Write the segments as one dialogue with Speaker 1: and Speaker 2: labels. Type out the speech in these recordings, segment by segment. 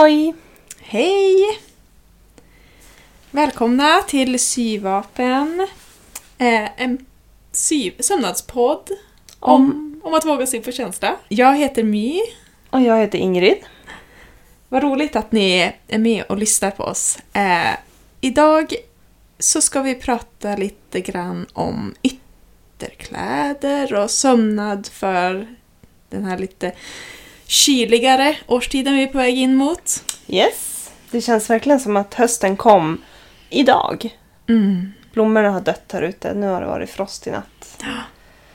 Speaker 1: Halloj!
Speaker 2: Hej! Välkomna till Syvapen. Eh, en sy sömnadspodd om, om att våga på känsla. Jag heter My.
Speaker 1: Och jag heter Ingrid.
Speaker 2: Vad roligt att ni är med och lyssnar på oss. Eh, idag så ska vi prata lite grann om ytterkläder och sömnad för den här lite kyligare årstiden vi är på väg in mot.
Speaker 1: Yes. Det känns verkligen som att hösten kom idag.
Speaker 2: Mm.
Speaker 1: Blommorna har dött här ute. Nu har det varit frost i natt.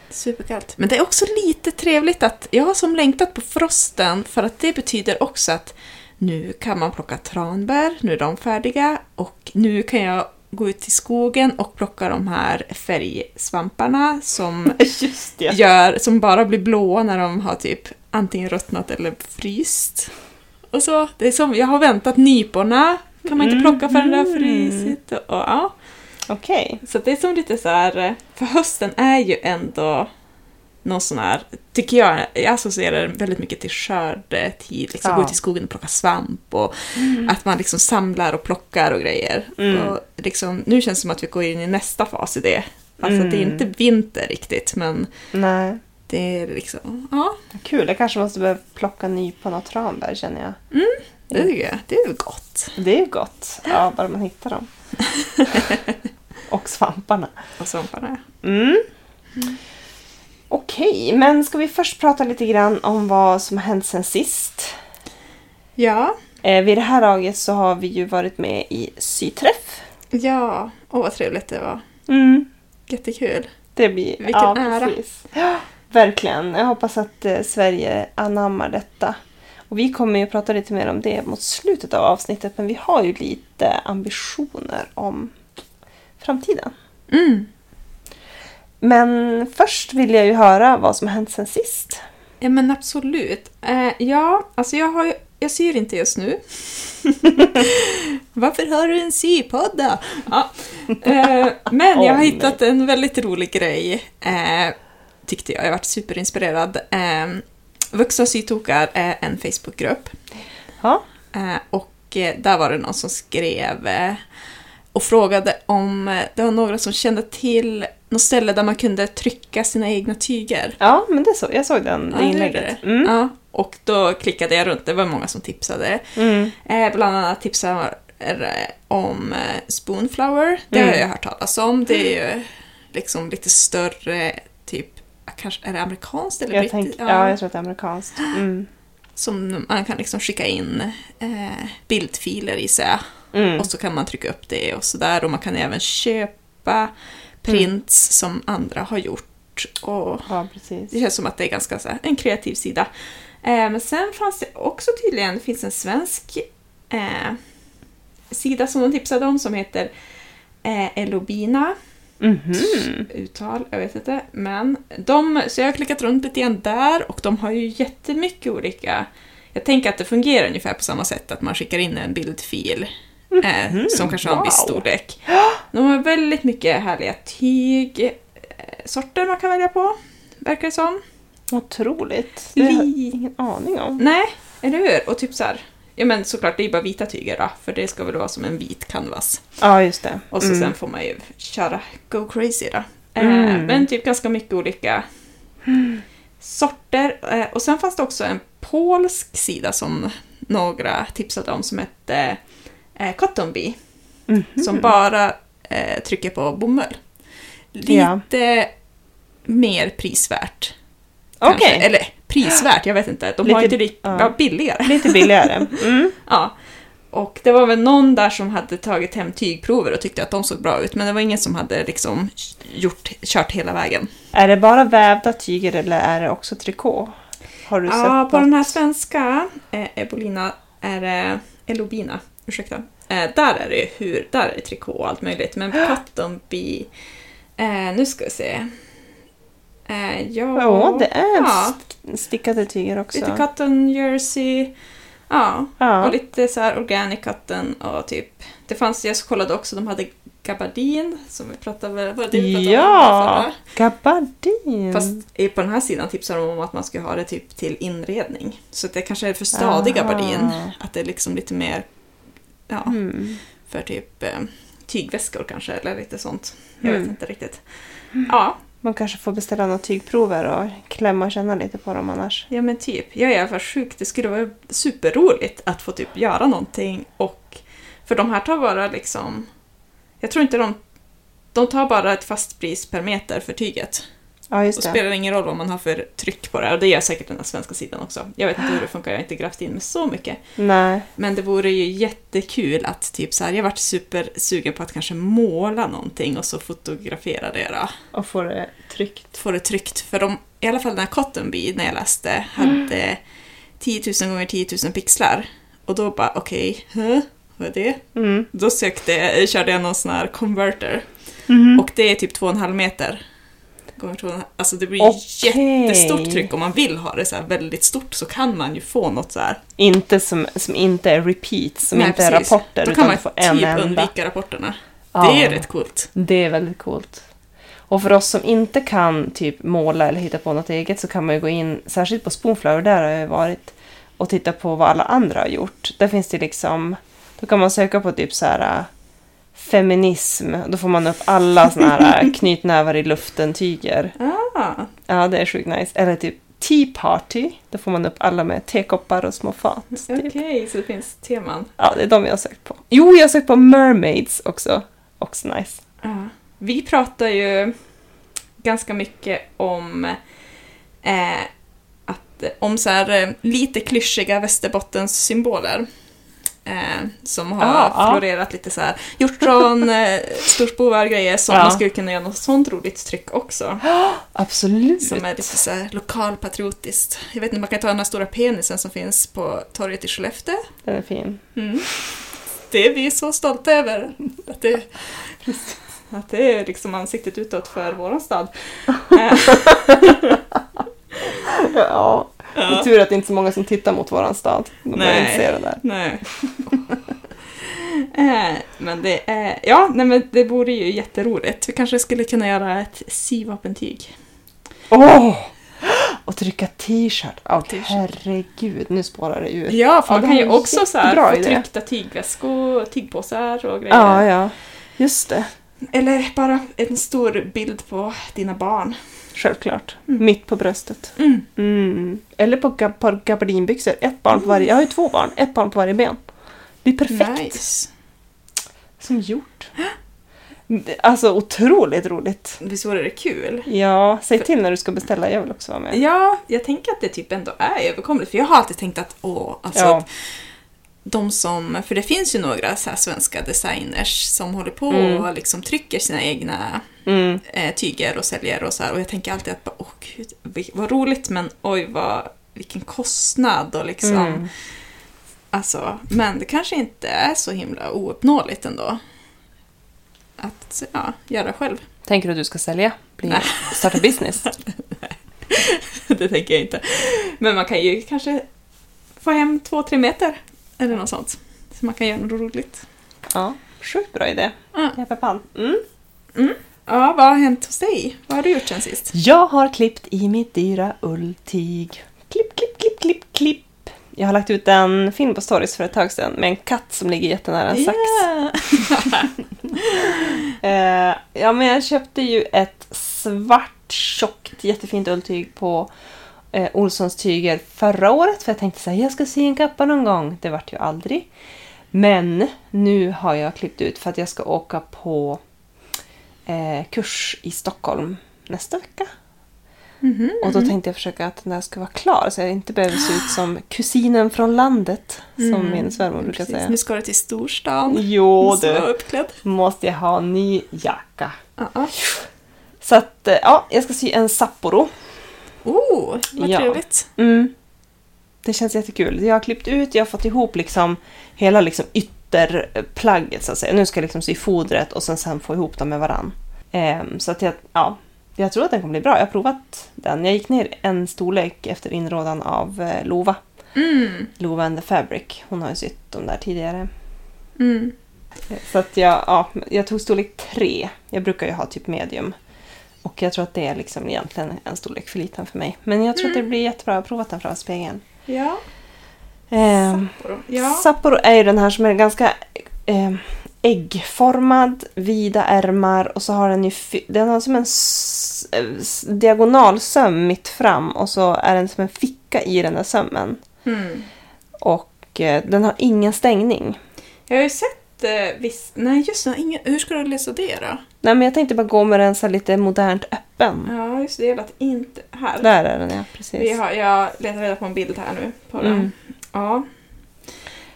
Speaker 2: Superkallt. Men det är också lite trevligt att jag har som längtat på frosten för att det betyder också att nu kan man plocka tranbär, nu är de färdiga och nu kan jag gå ut i skogen och plocka de här färgsvamparna som, gör, som bara blir blåa när de har typ antingen ruttnat eller fryst. Och så, det är som, jag har väntat nyporna, kan man inte plocka förrän det har
Speaker 1: Mhm.
Speaker 2: frysit. Och, och, ja.
Speaker 1: Okej.
Speaker 2: Så det är som lite så här, för hösten är ju ändå någon sån här, tycker jag, jag associerar väldigt mycket till skördetid, liksom
Speaker 1: Ja.
Speaker 2: gå ut i skogen och plocka svamp och att man liksom samlar och plockar och grejer.
Speaker 1: Mm.
Speaker 2: Och liksom, nu känns det som att vi går in i nästa fas i det. Alltså det är
Speaker 1: Mm.
Speaker 2: inte vinter riktigt, men
Speaker 1: Nej.
Speaker 2: Det är liksom, ja,
Speaker 1: Kul. Jag kanske måste börja plocka nypon och tranbär känner jag.
Speaker 2: det tycker jag, det är gott.
Speaker 1: Det är gott. Ja, bara man hittar dem. och svamparna.
Speaker 2: Och svamparna.
Speaker 1: Mm. Okej, men ska vi först prata lite grann om vad som har hänt sen sist?
Speaker 2: Ja,
Speaker 1: Eh, vid det här laget så har vi ju varit med i syträff.
Speaker 2: ja, åh vad trevligt det var.
Speaker 1: Mm.
Speaker 2: Jättekul.
Speaker 1: Det blir...
Speaker 2: Vilken
Speaker 1: ja,
Speaker 2: ära.
Speaker 1: Precis. Verkligen. Jag hoppas att eh, Sverige anammar detta. Och vi kommer ju prata lite mer om det mot slutet av avsnittet. Men vi har ju lite ambitioner om framtiden.
Speaker 2: Mm.
Speaker 1: Men först vill jag ju höra vad som har hänt sen sist.
Speaker 2: Ja men absolut. Eh, ja, alltså jag har jag syr inte just nu. Varför har du en sypodd? Ja. Eh, men jag har hittat en väldigt rolig grej. Eh, tyckte jag. Jag varit superinspirerad. Eh, Vuxna sytokar är en Facebookgrupp.
Speaker 1: Ja.
Speaker 2: Eh, och eh, där var det någon som skrev eh, och frågade om eh, det var några som kände till något ställe där man kunde trycka sina egna tyger.
Speaker 1: Ja, men det så, jag såg den,
Speaker 2: Ja,
Speaker 1: inlägget.
Speaker 2: det.
Speaker 1: Mm.
Speaker 2: Ja, och då klickade jag runt, det var många som tipsade.
Speaker 1: Mm.
Speaker 2: Eh, bland annat tipsade om Spoonflower, det har
Speaker 1: Mm.
Speaker 2: jag hört talas om. Det är ju liksom lite större, kanske, är det amerikanskt eller
Speaker 1: Jag
Speaker 2: brittiskt?
Speaker 1: tänk, ja. jag tror att det är amerikanskt. Mm.
Speaker 2: Som man kan liksom skicka in eh, bildfiler i sig.
Speaker 1: Mm.
Speaker 2: Och så kan man trycka upp det och sådär. Och man kan även köpa prints som andra har gjort. Och
Speaker 1: Ja,
Speaker 2: det känns som att det är ganska så här, en kreativ sida. Eh, men sen fanns det också tydligen, finns en svensk eh, sida som de tipsade om som heter eh, Elobina.
Speaker 1: Mhm.
Speaker 2: Uttal, jag vet inte. Men de, så jag har klickat runt lite grann där och de har ju jättemycket olika... Jag tänker att det fungerar ungefär på samma sätt, att man skickar in en bildfil eh, som kanske har en viss storlek. De har väldigt mycket härliga tyg, eh, man kan välja på, verkar det som.
Speaker 1: Otroligt. Det har jag ingen aning om.
Speaker 2: Nej, eller hur? Och typ så här, ja men såklart det är bara vita tyger då, för det ska väl vara som en vit canvas.
Speaker 1: Ja, just det.
Speaker 2: Och så
Speaker 1: Mm.
Speaker 2: sen får man ju köra go crazy då.
Speaker 1: Mm.
Speaker 2: Eh, men typ ganska mycket olika sorter. Eh, och sen fanns det också en polsk sida som några tipsade om som hette eh, Cotton Bee.
Speaker 1: Mhm.
Speaker 2: Som bara eh, trycker på bomull.
Speaker 1: Ja.
Speaker 2: Lite mer prisvärt.
Speaker 1: Okej,
Speaker 2: kanske. Eller prisvärt, jag vet inte. De har
Speaker 1: Lite-
Speaker 2: inte lika,
Speaker 1: ja.
Speaker 2: billigare.
Speaker 1: lite billigare. Mm.
Speaker 2: Ja. Och det var väl någon där som hade tagit hem tygprover och tyckte att de såg bra ut, men det var ingen som hade liksom gjort, kört hela vägen.
Speaker 1: Är det bara vävda tyger eller är det också trikå? Har du
Speaker 2: Ja,
Speaker 1: sett
Speaker 2: på
Speaker 1: något?
Speaker 2: den här svenska, eh, Ebolina, är det, Elobina, ursäkta, eh, där är det hur, där är det trikå och allt möjligt, men Cotton Bee, eh, nu ska vi se. Eh, ja,
Speaker 1: Ja, det är
Speaker 2: ja,
Speaker 1: st- stickade tyger också.
Speaker 2: lite cotton jersey, ja,
Speaker 1: ja.
Speaker 2: och lite så här organic cotton och typ, det fanns, jag kollade också, de hade gabardin som vi pratade, var det vi pratade om
Speaker 1: Ja, gabardin.
Speaker 2: Fast på den här sidan tipsar de om att man ska ha det typ till inredning. Så det kanske är för stadig
Speaker 1: Aha.
Speaker 2: gabardin. Att det är liksom lite mer ja,
Speaker 1: Mm.
Speaker 2: för typ eh, tygväskor kanske, eller lite sånt. Jag vet
Speaker 1: Mm.
Speaker 2: inte riktigt. Ja,
Speaker 1: man kanske får beställa några tygprover och klämma och känna lite på dem annars.
Speaker 2: ja men typ. Jag är i alla fall sjuk. Det skulle vara superroligt att få typ göra någonting och... För de här tar bara liksom... Jag tror inte de... De tar bara ett fast pris per meter för tyget.
Speaker 1: Ja, just det.
Speaker 2: spelar det ingen roll vad man har för tryck på det. Och det gör säkert den här svenska sidan också. Jag vet inte hur det funkar, jag har inte grävt in mig så mycket.
Speaker 1: Nej.
Speaker 2: Men det vore ju jättekul att typ så här, jag varit supersugen på att kanske måla någonting och så fotografera det då.
Speaker 1: Och få det tryckt.
Speaker 2: Få det tryckt. För de, i alla fall den här Cotton Bee, när jag läste, hade 10 000 gånger 10 000 pixlar. Och då bara, okej, huh? vad är det?
Speaker 1: Mm.
Speaker 2: Då sökte, körde jag någon sån här converter.
Speaker 1: Mhm.
Speaker 2: Och det är typ 2,5 meter. 2,5. Alltså det blir
Speaker 1: Okej.
Speaker 2: jättestort tryck. Om man vill ha det så väldigt stort så kan man ju få något så här.
Speaker 1: Inte som, som inte är repeats, som
Speaker 2: Nej,
Speaker 1: inte är
Speaker 2: precis.
Speaker 1: rapporter,
Speaker 2: Då kan man
Speaker 1: en
Speaker 2: typ
Speaker 1: enda.
Speaker 2: undvika rapporterna.
Speaker 1: Ja.
Speaker 2: Det är rätt coolt.
Speaker 1: Det är väldigt coolt. Och för oss som inte kan typ måla eller hitta på något eget så kan man ju gå in, särskilt på Spoonflower, där har jag varit, och titta på vad alla andra har gjort. Där finns det liksom, då kan man söka på typ så här feminism, då får man upp alla såna här knytnävar i luften-tyger.
Speaker 2: Ah,
Speaker 1: Ja, det är sjukt nice. Eller typ Tea Party, då får man upp alla med tekoppar och små fat.
Speaker 2: okej,
Speaker 1: Typ.
Speaker 2: så det finns teman.
Speaker 1: Ja, det är de jag har sökt på. Jo, jag har sökt på Mermaids också. Också nice.
Speaker 2: Ja. Vi pratar ju ganska mycket om eh, att, om så här, eh, lite klyschiga Västerbottens symboler. Eh, som har
Speaker 1: Ah,
Speaker 2: florerat lite så här hjortron, eh, storspovar, grejer som
Speaker 1: Ja.
Speaker 2: man skulle kunna göra något sånt roligt tryck också.
Speaker 1: Absolut.
Speaker 2: Som är lite så här lokalpatriotiskt. Jag vet inte, man kan ta den här stora penisen som finns på torget i Skellefteå.
Speaker 1: Den är fin.
Speaker 2: Mm. Det är vi så stolta över. Att det, att det är liksom ansiktet utåt för våran stad. Eh,
Speaker 1: Ja. Det är
Speaker 2: ja.
Speaker 1: tur att det inte är så många som tittar mot våran stad. De
Speaker 2: Nej.
Speaker 1: inte se det där.
Speaker 2: Nej. Eh, men det är, ja, nej men det vore ju jätteroligt. Vi kanske skulle kunna göra ett syvapentyg.
Speaker 1: Åh! Och trycka t-shirt. Oh, herregud, nu spårar det ur.
Speaker 2: Ja, för
Speaker 1: Ja,
Speaker 2: man
Speaker 1: det
Speaker 2: kan ju också så här få
Speaker 1: idé.
Speaker 2: tryckta tygväskor, tygpåsar och grejer.
Speaker 1: Ja, ja. Just det.
Speaker 2: Eller bara en stor bild på dina barn.
Speaker 1: Självklart.
Speaker 2: Mm.
Speaker 1: Mitt på bröstet.
Speaker 2: Mm.
Speaker 1: Mm. Eller på gab- par gabardinbyxor. Ett barn på varje. Jag har ju två barn. Ett barn på varje ben. Det är perfekt.
Speaker 2: Nice.
Speaker 1: Som gjort. Alltså otroligt roligt.
Speaker 2: Visst vore det kul?
Speaker 1: Ja, säg till när du ska beställa. Jag vill också vara med.
Speaker 2: Ja, jag tänker att det typ ändå är överkomligt. För jag har alltid tänkt att åh, alltså
Speaker 1: Ja.
Speaker 2: att de som, för det finns ju några så svenska designers som håller på
Speaker 1: Mm.
Speaker 2: och liksom trycker sina egna
Speaker 1: Mm.
Speaker 2: eh, tyger och säljer och så här. Och jag tänker alltid att bara, åh gud, vad roligt men oj vad, vilken kostnad och liksom.
Speaker 1: Mm.
Speaker 2: Alltså, men det kanske inte är så himla ouppnåeligt ändå. Att ja, göra själv.
Speaker 1: Tänker du att du ska sälja? Bli,
Speaker 2: Nej.
Speaker 1: starta business?
Speaker 2: det tänker jag inte. Men man kan ju kanske få hem två, tre meter. Eller något sånt. Så man kan göra något roligt.
Speaker 1: Ja, sjukt bra idé.
Speaker 2: Ja.
Speaker 1: Jag är peppad. Mm.
Speaker 2: ja, vad har hänt hos dig? Vad har du gjort sen sist?
Speaker 1: Jag har klippt i mitt dyra ulltyg. Klipp, klipp, klipp, klipp, klipp. Jag har lagt ut en film på stories för ett tag sedan med en katt som ligger jättenära en sax.
Speaker 2: Yeah.
Speaker 1: Ja, men jag köpte ju ett svart, tjockt, jättefint ulltyg på eh, Olssons tyger förra året. För jag tänkte så här, jag ska sy en kappa någon gång. Det vart ju aldrig. Men nu har jag klippt ut för att jag ska åka på eh, kurs i Stockholm nästa vecka.
Speaker 2: Mhm.
Speaker 1: Och då tänkte jag försöka att den där ska vara klar så jag inte behöver se ut som kusinen från landet. Som
Speaker 2: Mm,
Speaker 1: min svärmor brukar
Speaker 2: Precis.
Speaker 1: säga.
Speaker 2: Nu ska du till storstan.
Speaker 1: Jo du, måste jag ha ny jacka.
Speaker 2: Ja.
Speaker 1: Så att, eh, ja, jag ska sy en Sapporo.
Speaker 2: Oh, vad
Speaker 1: Ja.
Speaker 2: trevligt.
Speaker 1: Mm. Det känns jättekul. Jag har klippt ut, jag har fått ihop liksom hela liksom ytterplagget så att säga. Nu ska jag liksom sy fodret och sen, sen få ihop dem med varann. Ehm, så att jag, ja, jag tror att den kommer bli bra. Jag har provat den. Jag gick ner en storlek efter inrådan av eh, Lova.
Speaker 2: Mm.
Speaker 1: Lova and the Fabric. Hon har ju sytt dem där tidigare.
Speaker 2: Mm.
Speaker 1: Så att jag, ja, jag tog storlek 3. Jag brukar ju ha typ medium. Och jag tror att det är liksom egentligen en storlek för liten för mig. Men jag tror att det blir jättebra. Jag har provat den framför spegeln.
Speaker 2: Ja.
Speaker 1: Ehm,
Speaker 2: Sapporo. Ja.
Speaker 1: Sapporo är ju den här som är ganska eh, äggformad, vida ärmar och så har den ju den har som en s- eh, s- diagonalsöm mitt fram och så är den som en ficka i den där sömmen.
Speaker 2: Mm.
Speaker 1: Och eh, den har ingen stängning.
Speaker 2: Jag har ju sett eh, viss... Nej, just det. Ingen... Hur ska du lösa det då?
Speaker 1: Nej men jag tänkte bara gå med den så lite modernt öppen.
Speaker 2: Ja, just det. Jag lät inte... Här.
Speaker 1: Där är den ja, precis.
Speaker 2: Vi har, jag letar reda på en bild här nu. På den.
Speaker 1: Mm.
Speaker 2: Ja.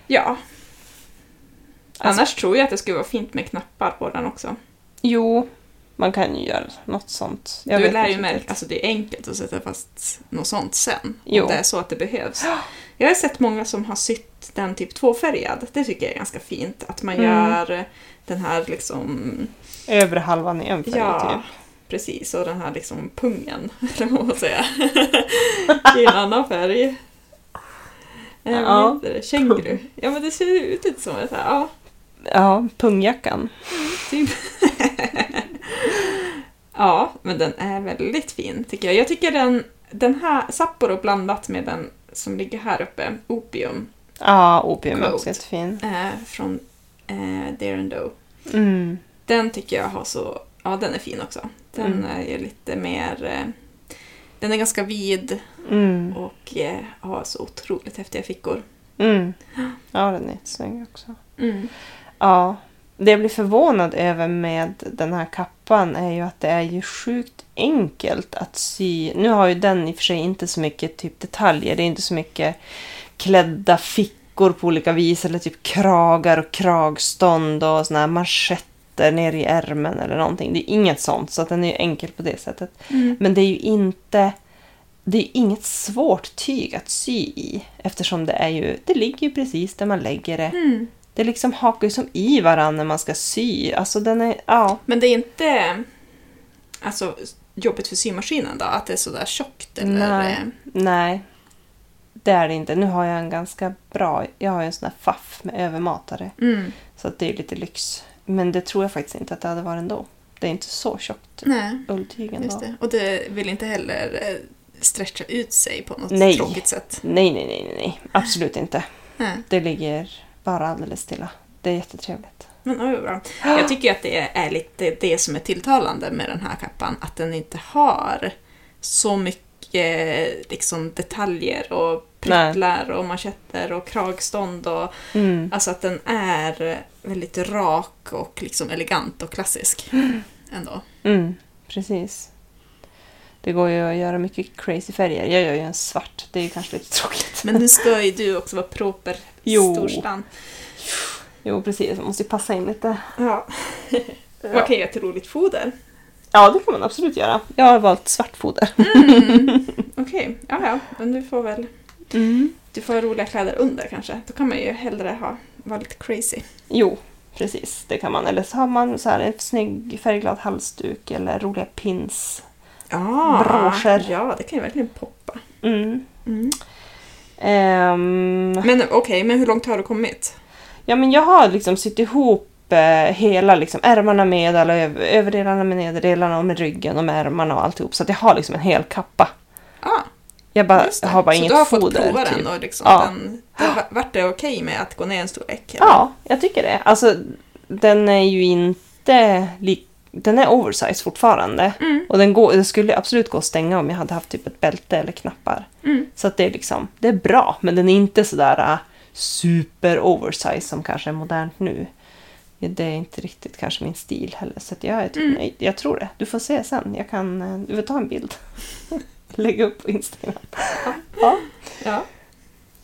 Speaker 2: Ja.
Speaker 1: Alltså-
Speaker 2: Annars tror jag att det skulle vara fint med knappar på den också.
Speaker 1: Jo, man kan ju göra något sånt. Jag
Speaker 2: du lär ju märka, alltså det är enkelt att sätta fast något sånt sen.
Speaker 1: Jo.
Speaker 2: Om det är så att det behövs. Jag har sett många som har sytt den typ tvåfärgad. Det tycker jag är ganska fint. Att man
Speaker 1: Mm.
Speaker 2: gör den här liksom...
Speaker 1: Övre halvan i en färg
Speaker 2: Ja,
Speaker 1: typ.
Speaker 2: precis. Och den här liksom pungen, eller vad man säger. I en annan färg. Eh,
Speaker 1: Ja.
Speaker 2: Vad heter det? Känguru. Ja, men det ser ut lite som ett ja,
Speaker 1: Ja, pungjackan.
Speaker 2: typ. ja, men den är väldigt fin tycker jag. Jag tycker den, den här Sapporo blandat med den som ligger här uppe, Opium,
Speaker 1: Ja, opium är också jättefin.
Speaker 2: eh, från eh, and Doe.
Speaker 1: Mm.
Speaker 2: Den tycker jag har så... Ja, den är fin också. Den
Speaker 1: Mm.
Speaker 2: är ju lite mer... Eh, den är ganska vid
Speaker 1: Mm.
Speaker 2: och eh, har så otroligt häftiga fickor.
Speaker 1: Mm. Ja, den är jättesnygg också.
Speaker 2: Mm.
Speaker 1: Ja. Det jag blir förvånad över med den här kappan är ju att det är ju sjukt enkelt att sy. Nu har ju den i och för sig inte så mycket typ detaljer. Det är inte så mycket klädda fickor på olika vis eller typ kragar och kragstånd och såna här manschetter ner i ärmen eller någonting. Det är inget sånt så att den är enkel på det sättet.
Speaker 2: Mm.
Speaker 1: Men det är ju inte det är inget svårt tyg att sy i eftersom det är ju det ligger ju precis där man lägger det.
Speaker 2: Mm.
Speaker 1: Det liksom hakar ju som i varandra när man ska sy. Alltså den är, ja.
Speaker 2: Men det är inte alltså, jobbigt för symaskinen då? Att det är sådär tjockt? Eller?
Speaker 1: Nej. Nej. Det är det inte. Nu har jag en ganska bra, jag har ju en sån här faff med övermatare.
Speaker 2: Mm.
Speaker 1: Så att det är lite lyx. Men det tror jag faktiskt inte att det hade varit ändå. Det är inte så tjockt
Speaker 2: Nej,
Speaker 1: ulltyg ändå.
Speaker 2: just det. Och det vill inte heller eh, stretcha ut sig på något
Speaker 1: Nej.
Speaker 2: tråkigt sätt?
Speaker 1: Nej, nej, nej, nej. Absolut inte.
Speaker 2: Nej.
Speaker 1: Det ligger bara alldeles stilla. Det är jättetrevligt.
Speaker 2: Men oj, bra. Jag tycker att det är lite det som är tilltalande med den här kappan. Att den inte har så mycket liksom, detaljer och pryttlar och manschetter och kragstånd. Och,
Speaker 1: Mm.
Speaker 2: alltså att den är väldigt rak och liksom elegant och klassisk. Ändå.
Speaker 1: Mm, precis. Det går ju att göra mycket crazy färger. Jag gör ju en svart. Det är ju kanske lite tråkigt.
Speaker 2: Men nu ska ju du också vara proper
Speaker 1: Jo.
Speaker 2: storstan.
Speaker 1: Jo, precis. Man måste ju passa in lite.
Speaker 2: Ja. Vad kan jag göra till roligt foder?
Speaker 1: Ja, det kan man absolut göra. Jag har valt svart foder.
Speaker 2: Mm. Okej, ja ja. Men du får väl
Speaker 1: Mm.
Speaker 2: du får roliga kläder under kanske. Då kan man ju hellre ha, vara lite crazy.
Speaker 1: Jo, precis. Det kan man. Eller så har man så här en snygg färgglad halsduk eller roliga pins.
Speaker 2: Ja,
Speaker 1: Broscher.
Speaker 2: Ja, det kan ju verkligen poppa.
Speaker 1: Mm.
Speaker 2: Mm.
Speaker 1: Ehm,
Speaker 2: Men okej, men hur långt har du kommit?
Speaker 1: ja, men jag har liksom sytt ihop eh, hela liksom, ärmarna med alla öv- överdelarna med nederdelarna och med ryggen och med ärmarna och alltihop. Så att jag har liksom en hel kappa.
Speaker 2: Ah,
Speaker 1: Jag bara, har bara
Speaker 2: Så
Speaker 1: inget
Speaker 2: du har fått
Speaker 1: foder.
Speaker 2: prova
Speaker 1: typ.
Speaker 2: den och liksom
Speaker 1: Ja.
Speaker 2: den, det har varit det okej med att gå ner en storlek? eller?
Speaker 1: Ja, jag tycker det. Alltså, den är ju inte lik... Den är oversize fortfarande.
Speaker 2: Mm.
Speaker 1: Och den går, det skulle absolut gå att stänga om jag hade haft typ ett bälte eller knappar.
Speaker 2: Mm.
Speaker 1: Så att det är liksom, det är bra. Men den är inte sådär äh, super oversize som kanske är modernt nu. Det är inte riktigt kanske min stil heller. Så jag är typ
Speaker 2: Mm.
Speaker 1: nöjd. Jag tror det. Du får se sen. Jag kan, eh, du får ta en bild. Lägga upp på Instagram. Ja,
Speaker 2: Ja.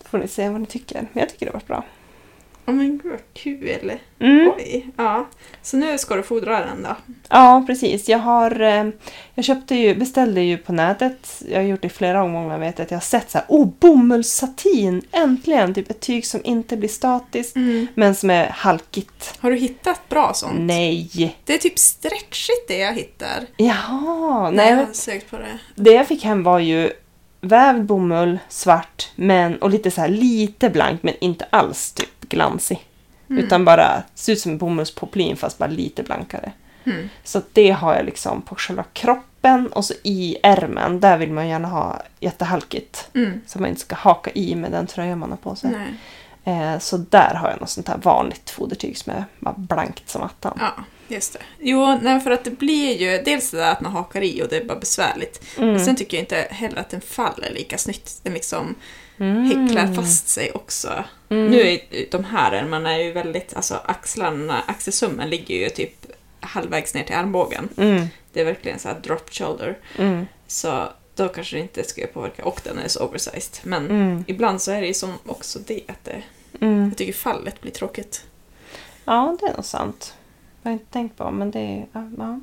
Speaker 1: får ni se vad ni tycker. Men jag tycker det har varit bra.
Speaker 2: Oh, men gud vad kul!
Speaker 1: Mm.
Speaker 2: Oj. Ja. Så nu ska du fodra den då?
Speaker 1: Ja, precis. Jag har eh, jag köpte ju, beställde ju på nätet. Jag har gjort det i flera omgångar. Vet jag, att jag har sett så här, oh bomullssatin! Äntligen! Typ ett tyg som inte blir statiskt
Speaker 2: Mm.
Speaker 1: men som är halkigt.
Speaker 2: Har du hittat bra sånt?
Speaker 1: Nej!
Speaker 2: Det är typ stretchigt det jag hittar.
Speaker 1: Jaha!
Speaker 2: Nej, jag har sökt på det.
Speaker 1: det jag fick hem var ju vävd bomull, svart, men och lite så här lite blank men inte alls typ glansig. Utan bara ser ut som en bomullspoplin fast bara lite blankare.
Speaker 2: Mm.
Speaker 1: Så det har jag liksom på själva kroppen och så i ärmen. Där vill man gärna ha jättehalkigt.
Speaker 2: Mm.
Speaker 1: Så man inte ska haka i med den tröjan man har på sig. Eh, så där har jag något sånt här vanligt fodertyg som är bara blankt som attan.
Speaker 2: Ja, just det. Jo, nej, för att det blir ju dels det där att man hakar i och det är bara besvärligt.
Speaker 1: Mm.
Speaker 2: Sen tycker jag inte heller att den faller lika snyggt. Den liksom
Speaker 1: Mm.
Speaker 2: häcklar fast sig också.
Speaker 1: Mm.
Speaker 2: Nu är de här ärmarna är ju väldigt, alltså axlarna, axelsummen ligger ju typ halvvägs ner till armbågen.
Speaker 1: Mm.
Speaker 2: Det är verkligen så här drop shoulder.
Speaker 1: Mm.
Speaker 2: Så då kanske det inte skulle påverka och den är så oversized. Men
Speaker 1: Mm.
Speaker 2: ibland så är det ju som också det att det,
Speaker 1: Mm.
Speaker 2: jag tycker fallet blir tråkigt.
Speaker 1: Ja, det är nog sant. Jag har inte tänkt på men det är... Ja, ja.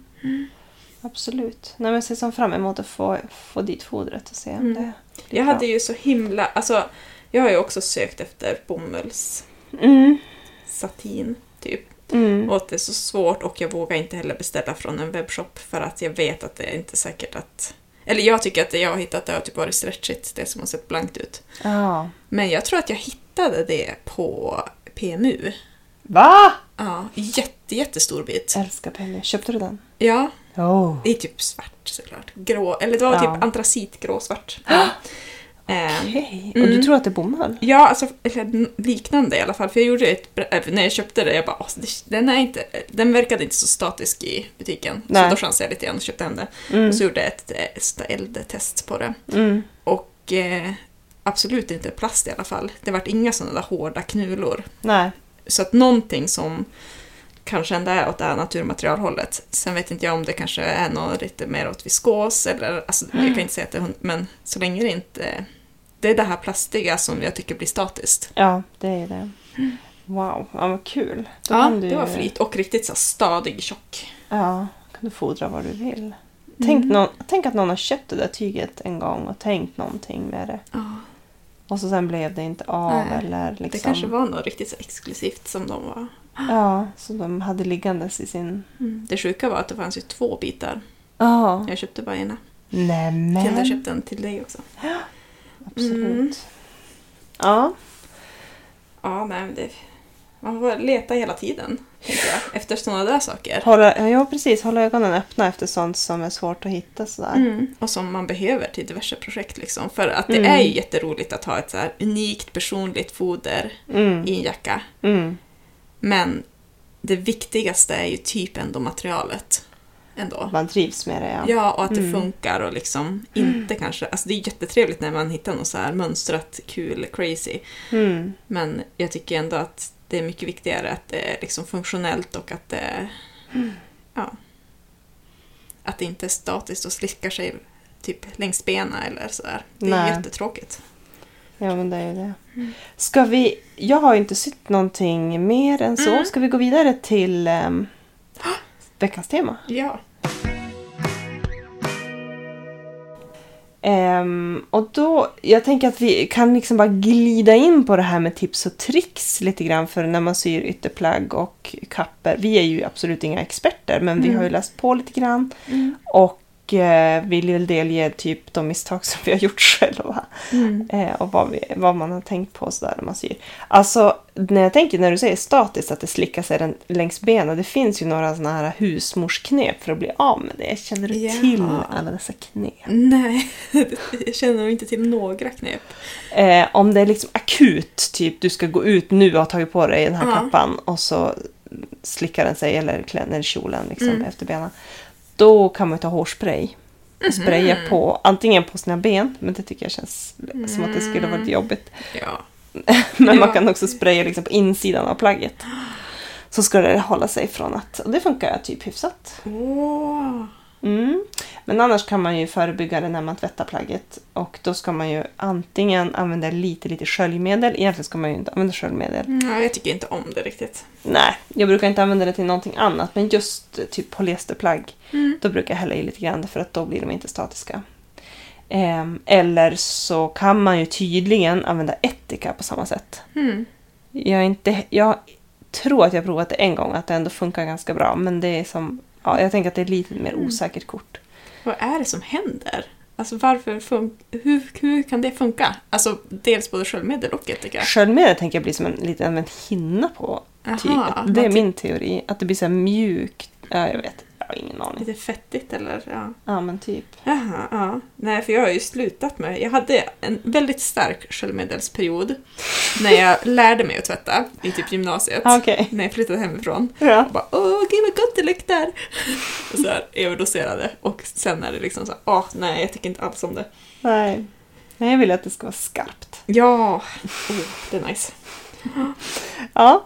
Speaker 1: Absolut. Nej, men ser som fram emot att få, få dit fodret och se om
Speaker 2: Mm.
Speaker 1: det
Speaker 2: Jag
Speaker 1: bra.
Speaker 2: hade ju så himla, alltså jag har ju också sökt efter bomulls
Speaker 1: Mm.
Speaker 2: satin typ.
Speaker 1: Mm.
Speaker 2: Och att det är så svårt och jag vågar inte heller beställa från en webbshop för att jag vet att det är inte säkert att... Eller jag tycker att det jag har hittat det har typ varit stretchigt, det som har sett blankt ut.
Speaker 1: Ja.
Speaker 2: Men jag tror att jag hittade det på PMU.
Speaker 1: Va?
Speaker 2: Ja, jätte, jättestor bit.
Speaker 1: Älskar penny. Köpte du den?
Speaker 2: Ja,
Speaker 1: Oh.
Speaker 2: det är typ svart såklart. Grå, eller det var
Speaker 1: Ja.
Speaker 2: typ antracitgråsvart. Ja. Ehm,
Speaker 1: Okej.
Speaker 2: Mm.
Speaker 1: Och du tror att det är bomull?
Speaker 2: Ja, alltså liknande i alla fall. För jag gjorde ett, äh, när jag köpte det, jag bara, "Åh, det- den, är inte, den verkade inte så statisk i butiken.
Speaker 1: Nej.
Speaker 2: Så då chansade jag lite grann och köpte hem det.
Speaker 1: Mm.
Speaker 2: Och så gjorde jag ett eh, eldtest på det.
Speaker 1: Mm.
Speaker 2: Och eh, absolut inte plast i alla fall. Det vart inga sådana där hårda knulor.
Speaker 1: Nej.
Speaker 2: Så att någonting som kanske ändå är åt det här naturmaterialhållet. Sen vet inte jag om det kanske är något lite mer åt viskos eller, alltså jag kan inte säga att det är men så länge det inte det är det här plastiga som jag tycker blir statiskt.
Speaker 1: Ja, det är det. Wow, ja, vad kul. Då
Speaker 2: Ja, det var flit och riktigt så stadig, tjock.
Speaker 1: Ja, kan du fodra vad du vill. Tänk,
Speaker 2: Mm.
Speaker 1: någon, tänk att någon har köpt det där tyget en gång och tänkt någonting med det.
Speaker 2: Ja,
Speaker 1: Och så sen blev det inte av
Speaker 2: Nej,
Speaker 1: eller liksom...
Speaker 2: det kanske var något riktigt så exklusivt som de var.
Speaker 1: Ja, så de hade liggandes i sin...
Speaker 2: Mm. Det sjuka var att det fanns ju två bitar.
Speaker 1: Ja.
Speaker 2: Jag köpte bara ena. Kunde jag
Speaker 1: Nämen.
Speaker 2: köpte en till dig också.
Speaker 1: Absolut.
Speaker 2: Mm.
Speaker 1: Ja.
Speaker 2: Ja, nej, men det... Man får leta hela tiden, tänker jag, efter sådana där saker.
Speaker 1: Hålla, ja, precis. Hålla ögonen öppna efter sånt som är svårt att hitta sådär.
Speaker 2: Mm. Och som man behöver till diverse projekt. Liksom. För att det
Speaker 1: Mm.
Speaker 2: är ju jätteroligt att ha ett så unikt personligt foder
Speaker 1: Mm.
Speaker 2: i en jacka.
Speaker 1: Mm.
Speaker 2: Men det viktigaste är ju typ ändå materialet. Ändå.
Speaker 1: Man trivs med det, ja.
Speaker 2: Ja, och att det
Speaker 1: Mm.
Speaker 2: funkar och liksom inte kanske... Alltså det är jättetrevligt när man hittar något så här mönstrat, kul, crazy.
Speaker 1: Mm.
Speaker 2: Men jag tycker ändå att det är mycket viktigare att det är liksom funktionellt och att det. Ja. Att det inte är statiskt och slickar sig typ längs benen eller sådär. Det är
Speaker 1: Nej.
Speaker 2: jättetråkigt.
Speaker 1: Ja, men det är ju det.
Speaker 2: Mm.
Speaker 1: Ska vi... Jag har inte sytt någonting mer än så.
Speaker 2: Mm.
Speaker 1: Ska vi gå vidare till um, veckans tema?
Speaker 2: Ja.
Speaker 1: Ehm, och då, jag tänker att vi kan liksom bara glida in på det här med tips och tricks lite grann för när man syr ytterplagg och kapper. Vi är ju absolut inga experter men vi
Speaker 2: Mm.
Speaker 1: har ju läst på lite grann och eh, vill väl delge typ de misstag som vi har gjort själva.
Speaker 2: Mm.
Speaker 1: Eh, och vad, vi, vad man har tänkt på sådär när man syr. Alltså, när jag tänker när du säger statiskt att det slickar sig den, längs benen. Det finns ju några sådana här husmorsknep för att bli av med det. Känner du
Speaker 2: Ja.
Speaker 1: till alla dessa knep?
Speaker 2: Nej, jag känner inte till några knep.
Speaker 1: Eh, om det är liksom akut, typ du ska gå ut nu och ha tagit på dig den här
Speaker 2: Ja.
Speaker 1: kappan och så slickar den sig, eller eller kjolen liksom,
Speaker 2: Mm.
Speaker 1: efter benen. Då kan man ta hårspray och spraya på, antingen på sina ben, men det tycker jag känns som att det skulle varit
Speaker 2: Mm.
Speaker 1: jobbigt.
Speaker 2: Ja.
Speaker 1: Men man kan också spraya liksom på insidan av plagget. Så ska det hålla sig från att... Och det funkar typ hyfsat. Mm. Men annars kan man ju förebygga det när man tvättar plagget. Och då ska man ju antingen använda lite, lite sköljmedel. Egentligen ska man ju inte använda sköljmedel.
Speaker 2: Mm, jag tycker inte om det riktigt.
Speaker 1: Nej, jag brukar inte använda det till någonting annat. Men just typ polyesterplagg.
Speaker 2: Mm.
Speaker 1: Då brukar jag hälla i lite grann för att då blir de inte statiska. Ehm, eller så kan man ju tydligen använda ättika på samma sätt.
Speaker 2: Mm.
Speaker 1: Jag, inte, jag tror att jag provat det en gång, att det ändå funkar ganska bra. Men det är som, ja, jag tänker att det är lite mer
Speaker 2: Mm.
Speaker 1: osäkert kort.
Speaker 2: Vad är det som händer? Alltså varför hur, hur kan det funka? Alltså dels både sköljmedel och ättika.
Speaker 1: Sköljmedel tänker jag blir som en liten en hinna på.
Speaker 2: Aha,
Speaker 1: det är min teori. Att det blir så här mjukt. Ja, jag vet. Har ingen aning.
Speaker 2: Lite fettigt eller? Ja.
Speaker 1: Ja, men typ.
Speaker 2: Jaha, ja. Nej, för jag har ju slutat med... Jag hade en väldigt stark sköljmedelsperiod när jag lärde mig att tvätta i typ gymnasiet.
Speaker 1: Okej.
Speaker 2: När jag flyttade hemifrån.
Speaker 1: Ja.
Speaker 2: Jag bara åh, gud vad gott det luktar! Och så här överdoserade. Och sen är det liksom så här, åh nej, jag tycker inte alls om det.
Speaker 1: Nej. Nej, jag vill att det ska vara skarpt.
Speaker 2: Ja, oh, det är nice.
Speaker 1: Ja.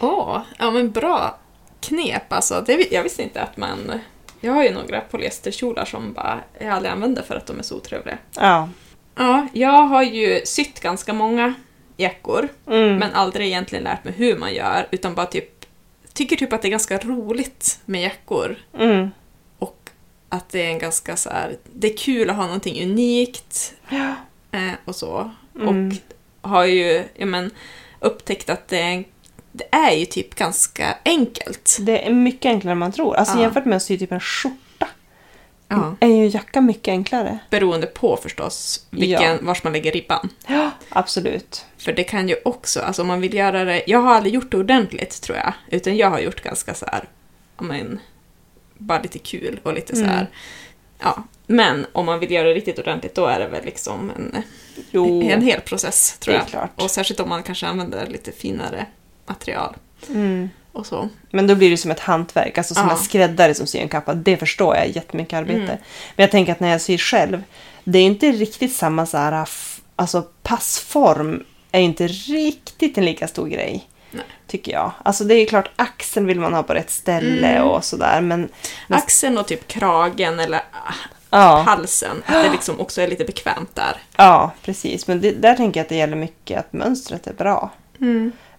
Speaker 2: Åh, ja men bra knep alltså. Det, jag visste inte att man... Jag har ju några polyesterkjolar som bara jag aldrig använder för att de är så otrevliga.
Speaker 1: Ja.
Speaker 2: Ja, jag har ju sytt ganska många jackor,
Speaker 1: Mm.
Speaker 2: men aldrig egentligen lärt mig hur man gör, utan bara typ tycker typ att det är ganska roligt med jackor
Speaker 1: Mm.
Speaker 2: och att det är en ganska så här, det är kul att ha någonting unikt eh, och så.
Speaker 1: Mm.
Speaker 2: Och har ju, ja men, upptäckt att det är, det är ju typ ganska enkelt.
Speaker 1: Det är mycket enklare än man tror. Alltså
Speaker 2: Ja.
Speaker 1: jämfört med att sy typ en skjorta.
Speaker 2: Ja.
Speaker 1: Är ju jacka mycket enklare.
Speaker 2: Beroende på förstås vilken,
Speaker 1: Ja.
Speaker 2: vars man lägger ribban.
Speaker 1: Ja, absolut.
Speaker 2: För det kan ju också, alltså om man vill göra det, jag har aldrig gjort det ordentligt tror jag, utan jag har gjort ganska så här, men, bara lite kul och lite så här,
Speaker 1: Mm.
Speaker 2: ja. Men om man vill göra det riktigt ordentligt då är det väl liksom en,
Speaker 1: Jo,
Speaker 2: en hel process tror jag.
Speaker 1: klart.
Speaker 2: Och särskilt om man kanske använder lite finare material
Speaker 1: Mm.
Speaker 2: och så.
Speaker 1: Men då blir det som ett hantverk, alltså som
Speaker 2: Ja.
Speaker 1: en skräddare som syr en kappa. Det förstår jag, jättemycket arbete.
Speaker 2: Mm.
Speaker 1: Men jag tänker att när jag syr själv, det är inte riktigt samma så här, alltså passform är inte riktigt en lika stor grej.
Speaker 2: Nej.
Speaker 1: Tycker jag. Alltså det är klart, axeln vill man ha på rätt ställe
Speaker 2: Mm.
Speaker 1: och sådär. Men Men-
Speaker 2: Axeln och typ kragen eller ah,
Speaker 1: ja,
Speaker 2: halsen, att det liksom också är lite bekvämt där.
Speaker 1: ja precis. Men det, där tänker jag att det gäller mycket att mönstret är bra.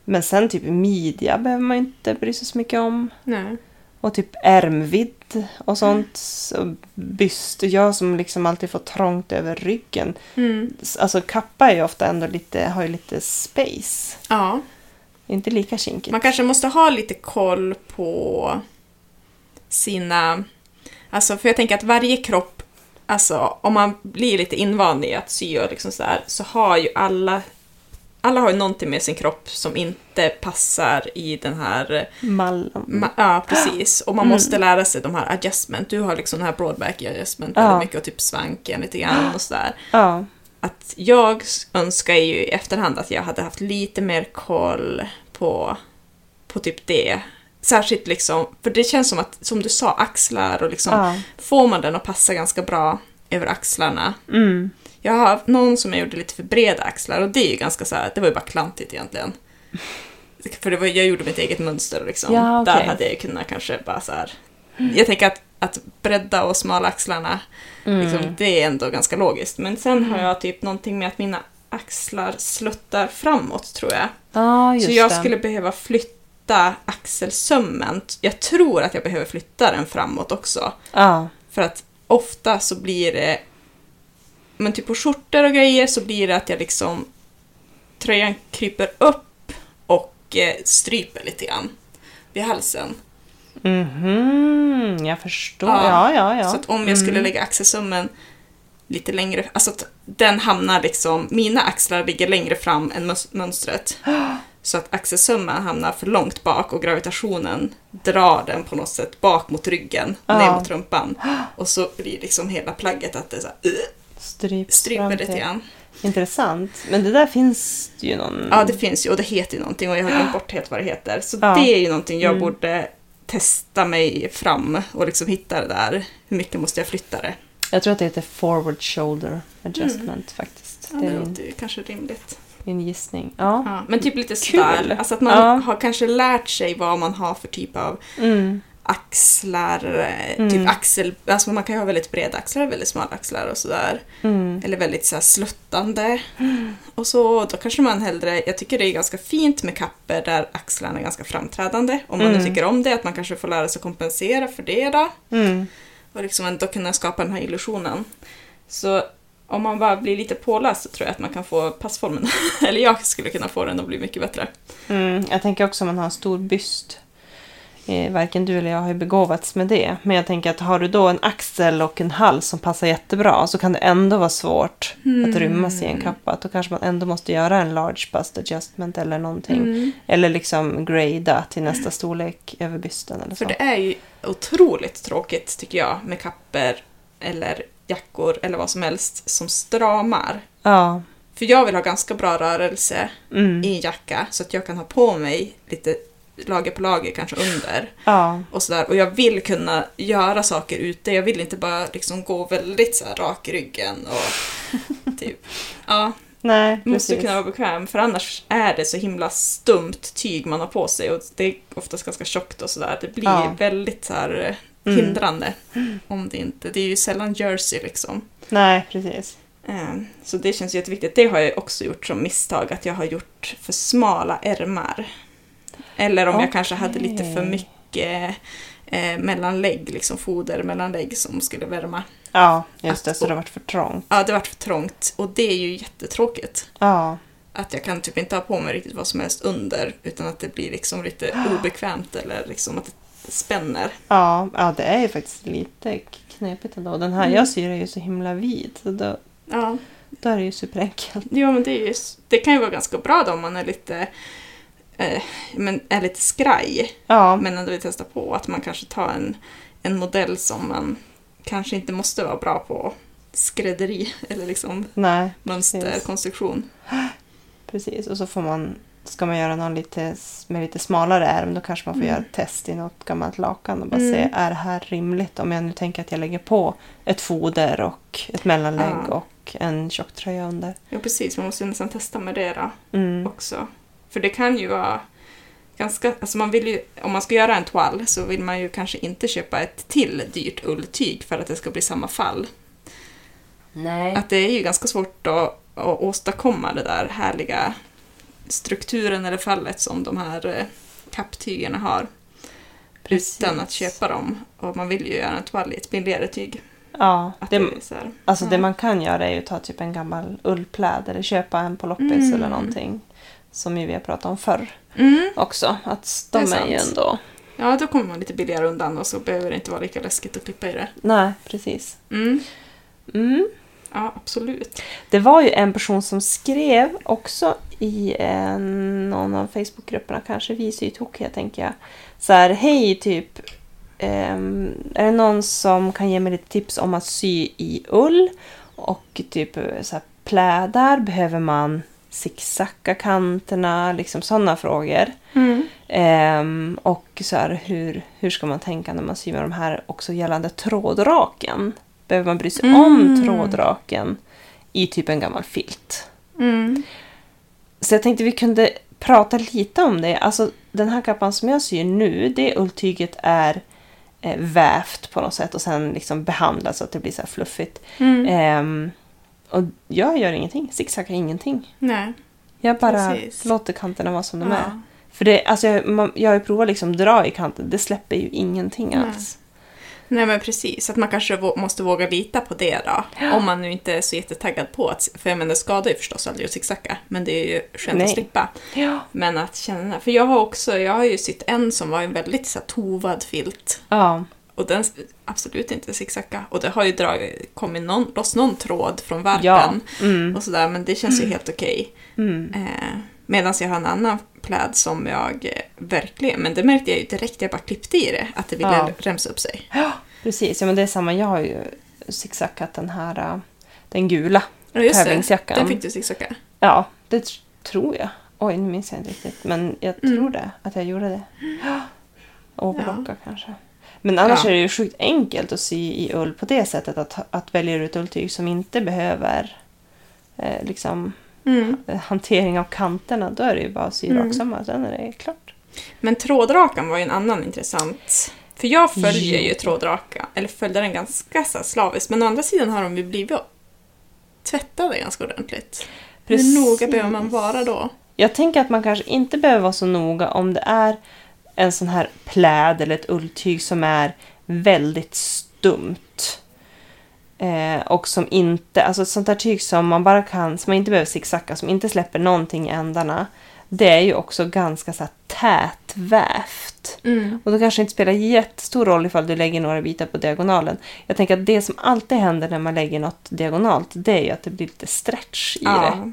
Speaker 1: Men sen typ midja behöver man inte bry sig så mycket om.
Speaker 2: Nej.
Speaker 1: Och typ ärmvidd och sånt. Så byst. Och jag som liksom alltid får trångt över ryggen.
Speaker 2: Mm.
Speaker 1: Alltså kappa är ju ofta ändå lite, har ju lite space.
Speaker 2: Ja.
Speaker 1: Inte lika kinkigt.
Speaker 2: Man kanske måste ha lite koll på sina... Alltså, för jag tänker att varje kropp, alltså om man blir lite invand i att sy och liksom så här, så har ju alla... Alla har ju någonting med sin kropp som inte passar i den här...
Speaker 1: Mallen.
Speaker 2: Ma- ja, precis. Och man
Speaker 1: Mm.
Speaker 2: måste lära sig de här adjustment. Du har liksom den här broadback adjustment
Speaker 1: Ja.
Speaker 2: väldigt mycket och typ svanken lite grann och sådär.
Speaker 1: Ja.
Speaker 2: Att jag önskar ju i efterhand att jag hade haft lite mer koll på, på typ det. Särskilt liksom, för det känns som att, som du sa, axlar och liksom,
Speaker 1: ja.
Speaker 2: får man den att passa ganska bra över axlarna.
Speaker 1: Mm.
Speaker 2: Jag har haft någon som jag gjorde lite för breda axlar och det är ju ganska så här, det var ju bara klantigt egentligen. För det var, jag gjorde mitt eget mönster liksom.
Speaker 1: Ja, okej.
Speaker 2: Där hade jag kunnat kanske bara så här. Jag tänker att, att bredda och smala axlarna
Speaker 1: Mm.
Speaker 2: Liksom, det är ändå ganska logiskt. Men sen har jag typ någonting med att mina axlar sluttar framåt tror jag.
Speaker 1: Ja, just
Speaker 2: Så jag
Speaker 1: det.
Speaker 2: skulle behöva flytta axelsömmen. Jag tror att jag behöver flytta den framåt också.
Speaker 1: Ja.
Speaker 2: För att ofta så blir det, men typ på skjortor och grejer så blir det att jag liksom tröjan kryper upp och eh, stryper lite grann vid halsen.
Speaker 1: Mhm, jag förstår.
Speaker 2: Ja.
Speaker 1: Ja, ja, ja.
Speaker 2: Så att om jag skulle
Speaker 1: Mm.
Speaker 2: lägga axelsömmen lite längre, alltså att den hamnar liksom, mina axlar ligger längre fram än mönstret. Så att axelsömmen hamnar för långt bak och gravitationen drar den på något sätt bak mot ryggen,
Speaker 1: Ja.
Speaker 2: ner mot rumpan. Och så blir liksom hela plagget att det så här,
Speaker 1: Stryp
Speaker 2: stryper lite grann.
Speaker 1: Intressant. Men det där finns ju någon...
Speaker 2: Ja, det finns ju och det heter ju någonting och jag har glömt bort helt vad det heter. Så
Speaker 1: Ja.
Speaker 2: det är ju någonting jag
Speaker 1: Mm.
Speaker 2: borde testa mig fram och liksom hitta det där. Hur mycket måste jag flytta det?
Speaker 1: Jag tror att det heter forward shoulder adjustment faktiskt.
Speaker 2: Ja,
Speaker 1: det är
Speaker 2: det låter ju kanske rimligt.
Speaker 1: min gissning. Ja.
Speaker 2: Ja, men typ lite
Speaker 1: Kul.
Speaker 2: sådär. Alltså att man
Speaker 1: Ja.
Speaker 2: har kanske lärt sig vad man har för typ av
Speaker 1: Mm.
Speaker 2: Axlar. eh,
Speaker 1: Mm.
Speaker 2: Typ axel... Alltså man kan ju ha väldigt breda axlar väldigt smala axlar och sådär.
Speaker 1: Mm.
Speaker 2: Eller väldigt så här sluttande. Och så då kanske man hellre... Jag tycker det är ganska fint med kapper där axlarna är ganska framträdande. Om man
Speaker 1: Mm.
Speaker 2: nu tycker om det, att man kanske får lära sig kompensera för det då.
Speaker 1: Mm.
Speaker 2: Och liksom ändå kunna skapa den här illusionen. Så om man bara blir lite påläst så tror jag att man kan få passformen. Eller jag skulle kunna få den att bli mycket bättre.
Speaker 1: Mm. Jag tänker också om man har en stor byst. Eh, varken du eller jag har ju begåvats med det. Men jag tänker att har du då en axel och en hals som passar jättebra så kan det ändå vara svårt att rymmas i en kappa. Då kanske man ändå måste göra en large bust adjustment eller någonting.
Speaker 2: Mm.
Speaker 1: Eller liksom grada till nästa storlek över bysten eller så.
Speaker 2: För det är ju otroligt tråkigt tycker jag med kapper eller jackor eller vad som helst som stramar.
Speaker 1: Ja.
Speaker 2: För jag vill ha ganska bra rörelse
Speaker 1: Mm.
Speaker 2: i en jacka så att jag kan ha på mig lite lager på lager kanske under
Speaker 1: Ja.
Speaker 2: och sådär. Och jag vill kunna göra saker ute. Jag vill inte bara liksom gå väldigt så här rak i ryggen och typ. Ja,
Speaker 1: Nej,
Speaker 2: måste kunna vara bekväm för annars är det så himla stumt tyg man har på sig och det är oftast ganska tjockt och sådär. Det blir
Speaker 1: Ja.
Speaker 2: väldigt så här eh,
Speaker 1: Mm.
Speaker 2: hindrande om det inte. Det är ju sällan jersey liksom.
Speaker 1: Nej, precis.
Speaker 2: Eh, Så det känns jätteviktigt. Det har jag också gjort som misstag, att jag har gjort för smala ärmar. Eller om jag kanske hade lite för mycket eh, mellanlägg, liksom foder mellanlägg som skulle värma.
Speaker 1: Ja, just det.
Speaker 2: Att-
Speaker 1: Så det har varit för trångt.
Speaker 2: Ja, det vart för trångt och det är ju jättetråkigt.
Speaker 1: Ja.
Speaker 2: Att jag kan typ inte ha på mig riktigt vad som helst under utan att det blir liksom lite obekvämt eller liksom att det spänner.
Speaker 1: Ja, ja, det är ju faktiskt lite knepigt ändå. Den här
Speaker 2: Mm.
Speaker 1: jag syr är ju så himla vid. Så då,
Speaker 2: Ja,
Speaker 1: då är det ju superenkelt.
Speaker 2: ja men det, är ju, det kan ju vara ganska bra då om man är lite, eh, men är lite skraj.
Speaker 1: Ja,
Speaker 2: men ändå vill testa på. Att man kanske tar en, en modell som man kanske inte måste vara bra på skrädderi eller liksom
Speaker 1: nej,
Speaker 2: mönsterkonstruktion.
Speaker 1: precis. Och så får man, ska man göra någon lite, med lite smalare ärm då kanske man får
Speaker 2: Mm.
Speaker 1: göra ett test i något gammalt lakan och bara
Speaker 2: Mm.
Speaker 1: se, är det här rimligt? Om jag nu tänker att jag lägger på ett foder och ett mellanlägg
Speaker 2: Ja.
Speaker 1: och en tjocktröja under.
Speaker 2: Ja precis, man måste ju nästan testa med det då
Speaker 1: Mm.
Speaker 2: också. För det kan ju vara ganska, alltså man vill ju, om man ska göra en toal så vill man ju kanske inte köpa ett till dyrt ulltyg för att det ska bli samma fall.
Speaker 1: Nej.
Speaker 2: Att det är ju ganska svårt att, att åstadkomma det där härliga strukturen eller fallet som de här eh, kapptygerna har. Utan att köpa dem. Och man vill ju göra en toal i ett billigare tyg.
Speaker 1: Ja, det,
Speaker 2: det är så här,
Speaker 1: alltså det
Speaker 2: ja.
Speaker 1: man kan göra är ju att ta typ en gammal ullpläd eller köpa en på loppis
Speaker 2: Mm.
Speaker 1: eller någonting. Som vi har pratat om förr
Speaker 2: Mm.
Speaker 1: också. Att
Speaker 2: Det
Speaker 1: de
Speaker 2: är
Speaker 1: är, ju ändå...
Speaker 2: Ja, då kommer man lite billigare undan och så behöver det inte vara lika läskigt att klippa i det.
Speaker 1: Nej, precis.
Speaker 2: Mm.
Speaker 1: Mm.
Speaker 2: Ja, absolut.
Speaker 1: Det var ju en person som skrev också i en, någon av Facebookgrupperna, kanske vi är tokiga tänker jag. Så här, hej typ. ehm, är det någon som kan ge mig lite tips om att sy i ull? Och typ eh, så här, plädar, behöver man zigzacka kanterna? Liksom sådana frågor.
Speaker 2: Mm.
Speaker 1: Ehm, och så här, hur, hur ska man tänka när man syr med de här också gällande trådraken? Behöver man bry sig om
Speaker 2: Mm.
Speaker 1: trådraken i typ en gammal filt?
Speaker 2: Mm.
Speaker 1: Så jag tänkte vi kunde prata lite om det. Alltså den här kappan som jag syr nu, det ulltyget är eh, vävt på något sätt och sen liksom behandlat så att det blir så här fluffigt.
Speaker 2: Mm.
Speaker 1: Ehm, och jag gör ingenting, zigzaggar ingenting.
Speaker 2: Nej.
Speaker 1: Jag bara
Speaker 2: Precis.
Speaker 1: låter kanterna vara som de är.
Speaker 2: Ja.
Speaker 1: För det, alltså jag, man, jag har ju provat liksom dra i kanten, det släpper ju ingenting
Speaker 2: Nej.
Speaker 1: alls.
Speaker 2: Nej men precis, att man kanske vå- måste våga lita på det då. Om man nu inte är så jättetaggad på att, för jag menar det skadar ju förstås aldrig att zigzacka, men det är ju skönt
Speaker 1: Nej.
Speaker 2: att slippa.
Speaker 1: Ja.
Speaker 2: Men att känna, för jag har också, jag har ju sytt en som var en väldigt så här, tovad filt.
Speaker 1: Ja.
Speaker 2: Och den absolut inte zigzacka. Och det har ju dragit, kommit någon, loss någon tråd från varpen
Speaker 1: Ja. Mm.
Speaker 2: och sådär, men det känns ju helt okej.
Speaker 1: Mm.
Speaker 2: Eh, Medan jag har en annan pläd som jag eh, verkligen, men det märkte jag ju direkt jag bara klippte i det, att det ville
Speaker 1: Ja.
Speaker 2: remsa upp sig.
Speaker 1: ja, precis. Ja, men det är samma. Jag har ju zigzackat den här, äh, den gula.
Speaker 2: Ja, just det.
Speaker 1: Tävlingsjackan.
Speaker 2: Den fick du zigzacka.
Speaker 1: Ja, det tr- tror jag. Oj, nu minns jag inte riktigt. Men jag
Speaker 2: Mm.
Speaker 1: tror det, att jag gjorde det. Ja. Overlocka kanske. Men annars
Speaker 2: Ja.
Speaker 1: är det ju sjukt enkelt att sy i ull på det sättet. Att, att välja ut ulltyg som inte behöver eh, liksom,
Speaker 2: Mm.
Speaker 1: eh, hantering av kanterna. Då är det ju bara att sy
Speaker 2: Mm.
Speaker 1: raksamma, sen är det klart.
Speaker 2: Men trådrakan var ju en annan intressant. För jag följer ju trådrakan, eller följde den ganska så slaviskt. Men å andra sidan har de ju blivit tvättade ganska ordentligt.
Speaker 1: Precis.
Speaker 2: Hur noga behöver man vara då?
Speaker 1: Jag tänker att man kanske inte behöver vara så noga om det är en sån här pläd eller ett ulltyg som är väldigt stumt. Eh, och som inte, alltså ett sånt här tyg som man bara kan, som man inte behöver zigzacka, som inte släpper någonting i ändarna. Det är ju också ganska så här tätvävt.
Speaker 2: Mm.
Speaker 1: Och då kanske det inte spelar jättestor roll ifall du lägger några bitar på diagonalen. Jag tänker att det som alltid händer när man lägger något diagonalt, det är ju att det blir lite stretch i det.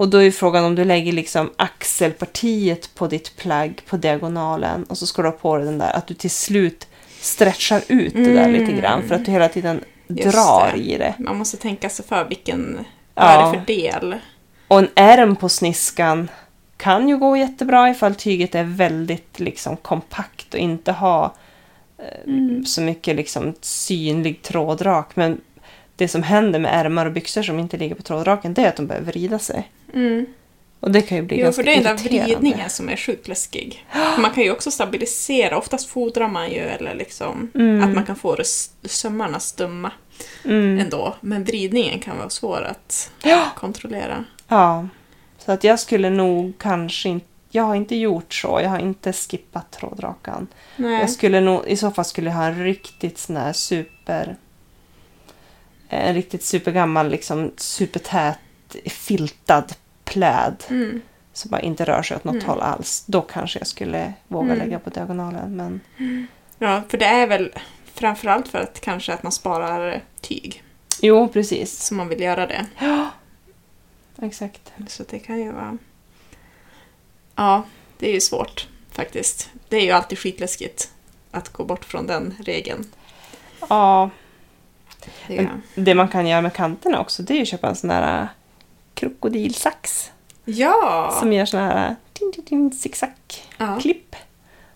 Speaker 1: Och då är frågan om du lägger liksom axelpartiet på ditt plagg på diagonalen och så ska du ha på dig den där, att du till slut stretchar ut det där lite grann för att du hela tiden
Speaker 2: Just
Speaker 1: drar
Speaker 2: det.
Speaker 1: i det.
Speaker 2: Man måste tänka sig för vilken...
Speaker 1: Ja.
Speaker 2: Vad är det för del?
Speaker 1: Och en ärm på sniskan kan ju gå jättebra ifall tyget är väldigt liksom kompakt och inte ha eh, så mycket liksom synlig trådrak. Men det som händer med ärmar och byxor som inte ligger på trådraken det är att de börjar vrida sig.
Speaker 2: Mm.
Speaker 1: Och det kan ju bli
Speaker 2: Jo,
Speaker 1: ganska
Speaker 2: för det är den där vridningen som är sjukt läskig. Man kan ju också stabilisera, oftast fodrar man ju eller liksom
Speaker 1: Mm.
Speaker 2: att man kan få sömmarna stumma
Speaker 1: Mm.
Speaker 2: ändå. Men vridningen kan vara svår att
Speaker 1: Ja.
Speaker 2: kontrollera.
Speaker 1: Ja, så att jag skulle nog kanske inte... Jag har inte gjort så. Jag har inte skippat trådrakan.
Speaker 2: Nej.
Speaker 1: Jag skulle nog, I så fall skulle jag ha en riktigt sån här super... En riktigt supergammal, liksom supertät filtad pläd
Speaker 2: Mm.
Speaker 1: som bara inte rör sig åt något
Speaker 2: Mm.
Speaker 1: håll alls. Då kanske jag skulle våga
Speaker 2: Mm.
Speaker 1: lägga på diagonalen. Men
Speaker 2: Ja, för det är väl framförallt för att kanske att man sparar tyg.
Speaker 1: jo, precis.
Speaker 2: Så man vill göra det.
Speaker 1: Ja, exakt.
Speaker 2: Så det kan ju vara... Ja, det är ju svårt faktiskt. Det är ju alltid skitläskigt att gå bort från den regeln.
Speaker 1: Ja,
Speaker 2: Det
Speaker 1: det man kan göra med kanterna också det är ju att köpa en sån äh, krokodilsax.
Speaker 2: Ja!
Speaker 1: Som gör såna här zigzag-klipp.
Speaker 2: ja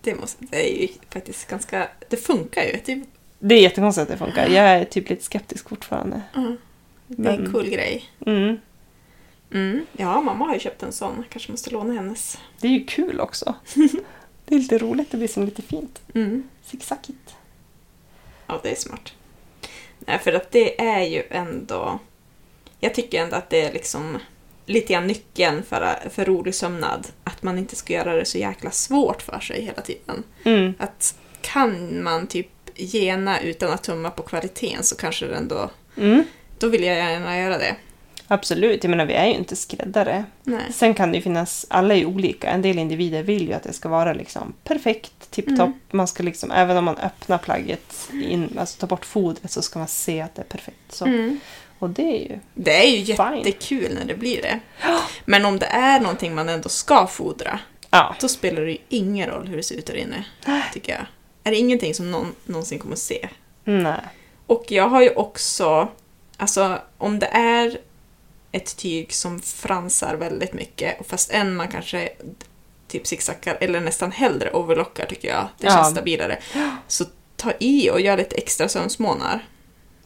Speaker 2: det, måste, det är ju faktiskt ganska... Det funkar ju. Det,
Speaker 1: Det är jättekonstigt att det funkar. Jag är typ lite skeptisk fortfarande.
Speaker 2: ja, det är en cool grej.
Speaker 1: Mm.
Speaker 2: Mm. Ja, mamma har ju köpt en sån. Kanske måste låna hennes.
Speaker 1: Det är ju kul också. det är lite roligt, det blir som lite fint.
Speaker 2: Mm.
Speaker 1: Zigzagigt.
Speaker 2: Ja, det är smart. Nej, för att det är ju ändå... Jag tycker ändå att det är liksom lite grann nyckeln för, för rolig sömnad. Att man inte ska göra det så jäkla svårt för sig hela tiden.
Speaker 1: Mm.
Speaker 2: Att kan man typ gena utan att tumma på kvaliteten så kanske det ändå...
Speaker 1: Mm.
Speaker 2: Då vill jag gärna göra det.
Speaker 1: Absolut, jag menar vi är ju inte skräddare.
Speaker 2: Nej.
Speaker 1: Sen kan det ju finnas, alla är ju olika. En del individer vill ju att det ska vara liksom perfekt, tipptopp.
Speaker 2: Mm.
Speaker 1: Man ska liksom, även om man öppnar plagget, in, alltså tar bort fodret så ska man se att det är perfekt. Så.
Speaker 2: Mm.
Speaker 1: Och det är ju,
Speaker 2: Det är ju
Speaker 1: Fine.
Speaker 2: jättekul när det blir det. Men om det är någonting man ändå ska fodra,
Speaker 1: ja.
Speaker 2: då spelar det ju ingen roll hur det ser ut där inne. Tycker jag. Är det ingenting som någon någonsin kommer se.
Speaker 1: Nej.
Speaker 2: Och jag har ju också, alltså om det är ett tyg som fransar väldigt mycket, och fast än man kanske typ zigzaggar, eller nästan hellre overlockar tycker jag, det
Speaker 1: Ja.
Speaker 2: känns stabilare, så ta i och gör lite extra sömsmånar.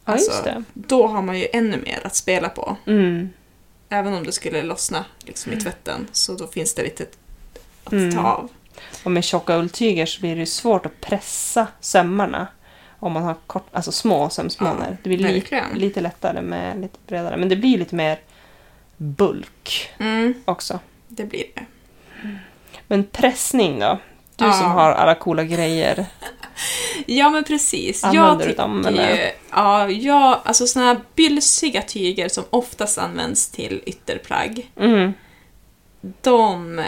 Speaker 1: Ja,
Speaker 2: Alltså,
Speaker 1: just det.
Speaker 2: Då har man ju ännu mer att spela på.
Speaker 1: Mm.
Speaker 2: Även om det skulle lossna liksom, i tvätten, så då finns det lite att
Speaker 1: Mm.
Speaker 2: ta av.
Speaker 1: Och med tjocka ulltyger så blir det svårt att pressa sömmarna. Om man har kort, alltså små sömsmånar.
Speaker 2: Ja,
Speaker 1: det blir li, lite lättare med lite bredare. Men det blir lite mer bulk
Speaker 2: Mm,
Speaker 1: också.
Speaker 2: det blir det.
Speaker 1: Men pressning då? Du
Speaker 2: Ja.
Speaker 1: som har alla coola grejer.
Speaker 2: Ja, men precis.
Speaker 1: Använder du
Speaker 2: jag
Speaker 1: dem,
Speaker 2: tycker
Speaker 1: eller?
Speaker 2: Ja, jag, alltså såna här bylsiga tyger som oftast används till ytterplagg,
Speaker 1: Mm.
Speaker 2: de,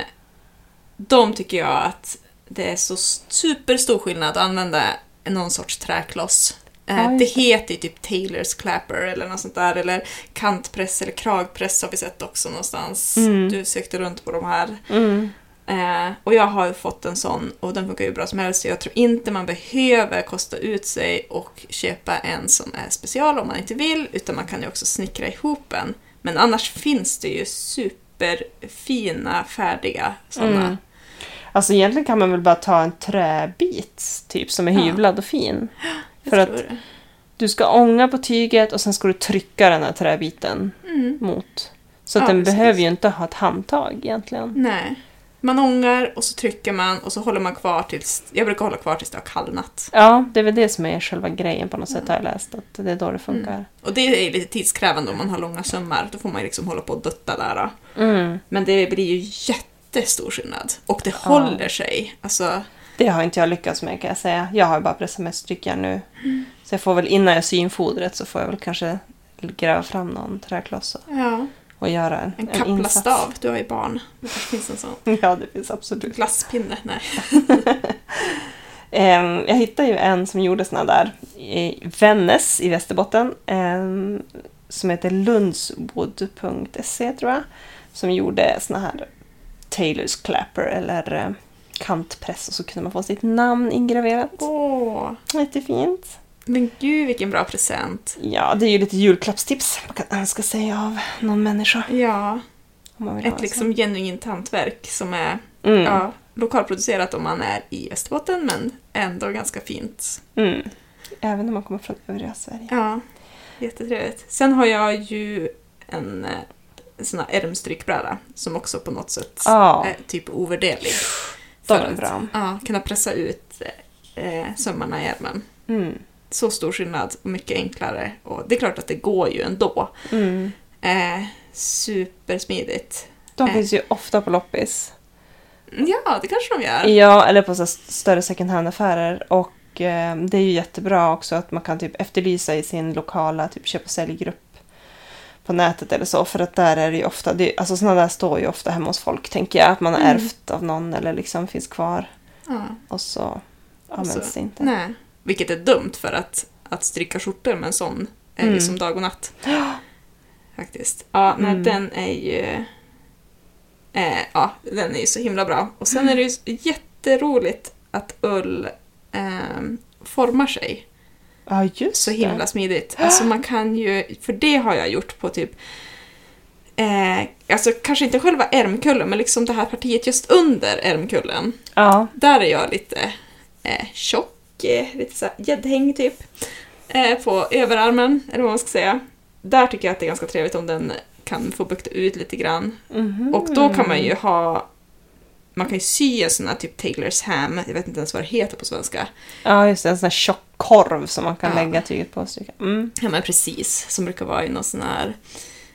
Speaker 2: de tycker jag att det är så superstor skillnad att använda någon sorts träkloss. Eh, det
Speaker 1: just det.
Speaker 2: heter ju typ Taylors clapper eller något sånt där, eller kantpress eller kragpress har vi sett också någonstans.
Speaker 1: Mm.
Speaker 2: Du sökte runt på de här.
Speaker 1: Mm.
Speaker 2: Eh, och jag har ju fått en sån och den funkar ju bra som helst. Jag tror inte man behöver kosta ut sig och köpa en som är special om man inte vill, utan man kan ju också snickra ihop en. Men annars finns det ju superfina, färdiga sådana.
Speaker 1: Mm. Alltså egentligen kan man väl bara ta en träbit typ som är
Speaker 2: Ja.
Speaker 1: hyvlad och fin. För att-
Speaker 2: det.
Speaker 1: Du ska ånga på tyget och sen ska du trycka den här träbiten
Speaker 2: Mm.
Speaker 1: mot. Så
Speaker 2: Ja,
Speaker 1: den
Speaker 2: precis.
Speaker 1: behöver ju inte ha ett handtag egentligen.
Speaker 2: Nej. Man ångar och så trycker man och så håller man kvar tills... Jag brukar hålla kvar tills det har kallnat.
Speaker 1: Ja, det är väl det som är själva grejen på något sätt har jag läst. Att det är då det funkar.
Speaker 2: Och det är lite tidskrävande om man har långa sömmar. Då får man liksom hålla på och dutta där.
Speaker 1: Mm.
Speaker 2: Men det blir ju jättestor skillnad. Och det håller sig. Alltså,
Speaker 1: Det har inte jag lyckats med kan jag säga. Jag har bara pressat med strykjärn nu. Så jag får väl innan jag syr in fodret så får jag väl kanske gräva fram någon träkloss
Speaker 2: ja.
Speaker 1: Och göra en,
Speaker 2: En
Speaker 1: en
Speaker 2: kaplastav. Du har ju barn. Det finns en sån.
Speaker 1: Ja, det finns absolut.
Speaker 2: Glasspinne. Nej.
Speaker 1: Jag hittade ju en som gjorde såna där i Vännäs i Västerbotten. som heter lundswood.se tror jag. Som gjorde såna här Taylors clapper eller eh, kantpress och så kunde man få sitt namn ingraverat.
Speaker 2: Åh,
Speaker 1: Jättefint.
Speaker 2: Men gud vilken bra present.
Speaker 1: Ja, det är ju lite julklappstips man kan önska sig av någon människa.
Speaker 2: Ja, ett liksom genuint hantverk som är.
Speaker 1: Mm.
Speaker 2: ja, lokalproducerat om man är i Västerbotten men ändå ganska fint.
Speaker 1: Mm. Även om man kommer från övriga Sverige.
Speaker 2: Ja, jättetrevligt. Sen har jag ju en, eh, en sån här ärmstrykbräda som också på något sätt
Speaker 1: Ja.
Speaker 2: är typ ovärderlig.
Speaker 1: De
Speaker 2: För att
Speaker 1: bra.
Speaker 2: ja, kunna pressa ut eh, sömmarna i ärmen.
Speaker 1: Mm.
Speaker 2: Så stor skillnad och mycket enklare. Och det är klart att det går ju ändå.
Speaker 1: Mm.
Speaker 2: Eh, supersmidigt.
Speaker 1: De
Speaker 2: Eh.
Speaker 1: finns ju ofta på loppis.
Speaker 2: Ja, det kanske de gör.
Speaker 1: Ja, eller på så större second hand-affärer. Och eh, det är ju jättebra också att man kan typ efterlysa i sin lokala typ köp och säljgrupp på nätet eller så. För att där är det ju ofta, det, alltså sådana där står ju ofta hemma hos folk tänker jag. Att man har
Speaker 2: Mm.
Speaker 1: ärvt av någon eller liksom finns kvar.
Speaker 2: Ja.
Speaker 1: Och så används det inte.
Speaker 2: Nej. Vilket är dumt för att, att stryka skjortor med en sån är
Speaker 1: Mm.
Speaker 2: ju som dag och natt. Faktiskt. Ja, nej,
Speaker 1: Mm.
Speaker 2: den är ju... Eh, ja, den är ju så himla bra. Och sen är det ju jätteroligt att ull ehm, formar sig
Speaker 1: Ja, just
Speaker 2: så
Speaker 1: det.
Speaker 2: himla smidigt. Alltså man kan ju, för det har jag gjort på typ Eh, alltså kanske inte själva ärmkullen, men liksom det här partiet just under ärmkullen.
Speaker 1: Ja.
Speaker 2: Där är jag lite eh, tjock, eh, lite såhär gäddhäng typ. Eh, på överarmen, eller vad man ska säga. Där tycker jag att det är ganska trevligt om den kan få bukta ut lite grann.
Speaker 1: Mhm.
Speaker 2: Och då kan man ju ha man kan ju sy en sån här typ Taylors ham, jag vet inte ens vad det heter på svenska.
Speaker 1: Ja, just det. En sån här tjock korv som man kan
Speaker 2: Ja.
Speaker 1: lägga tyget på och stryka. Mm.
Speaker 2: Ja men precis, som brukar vara i någon sån här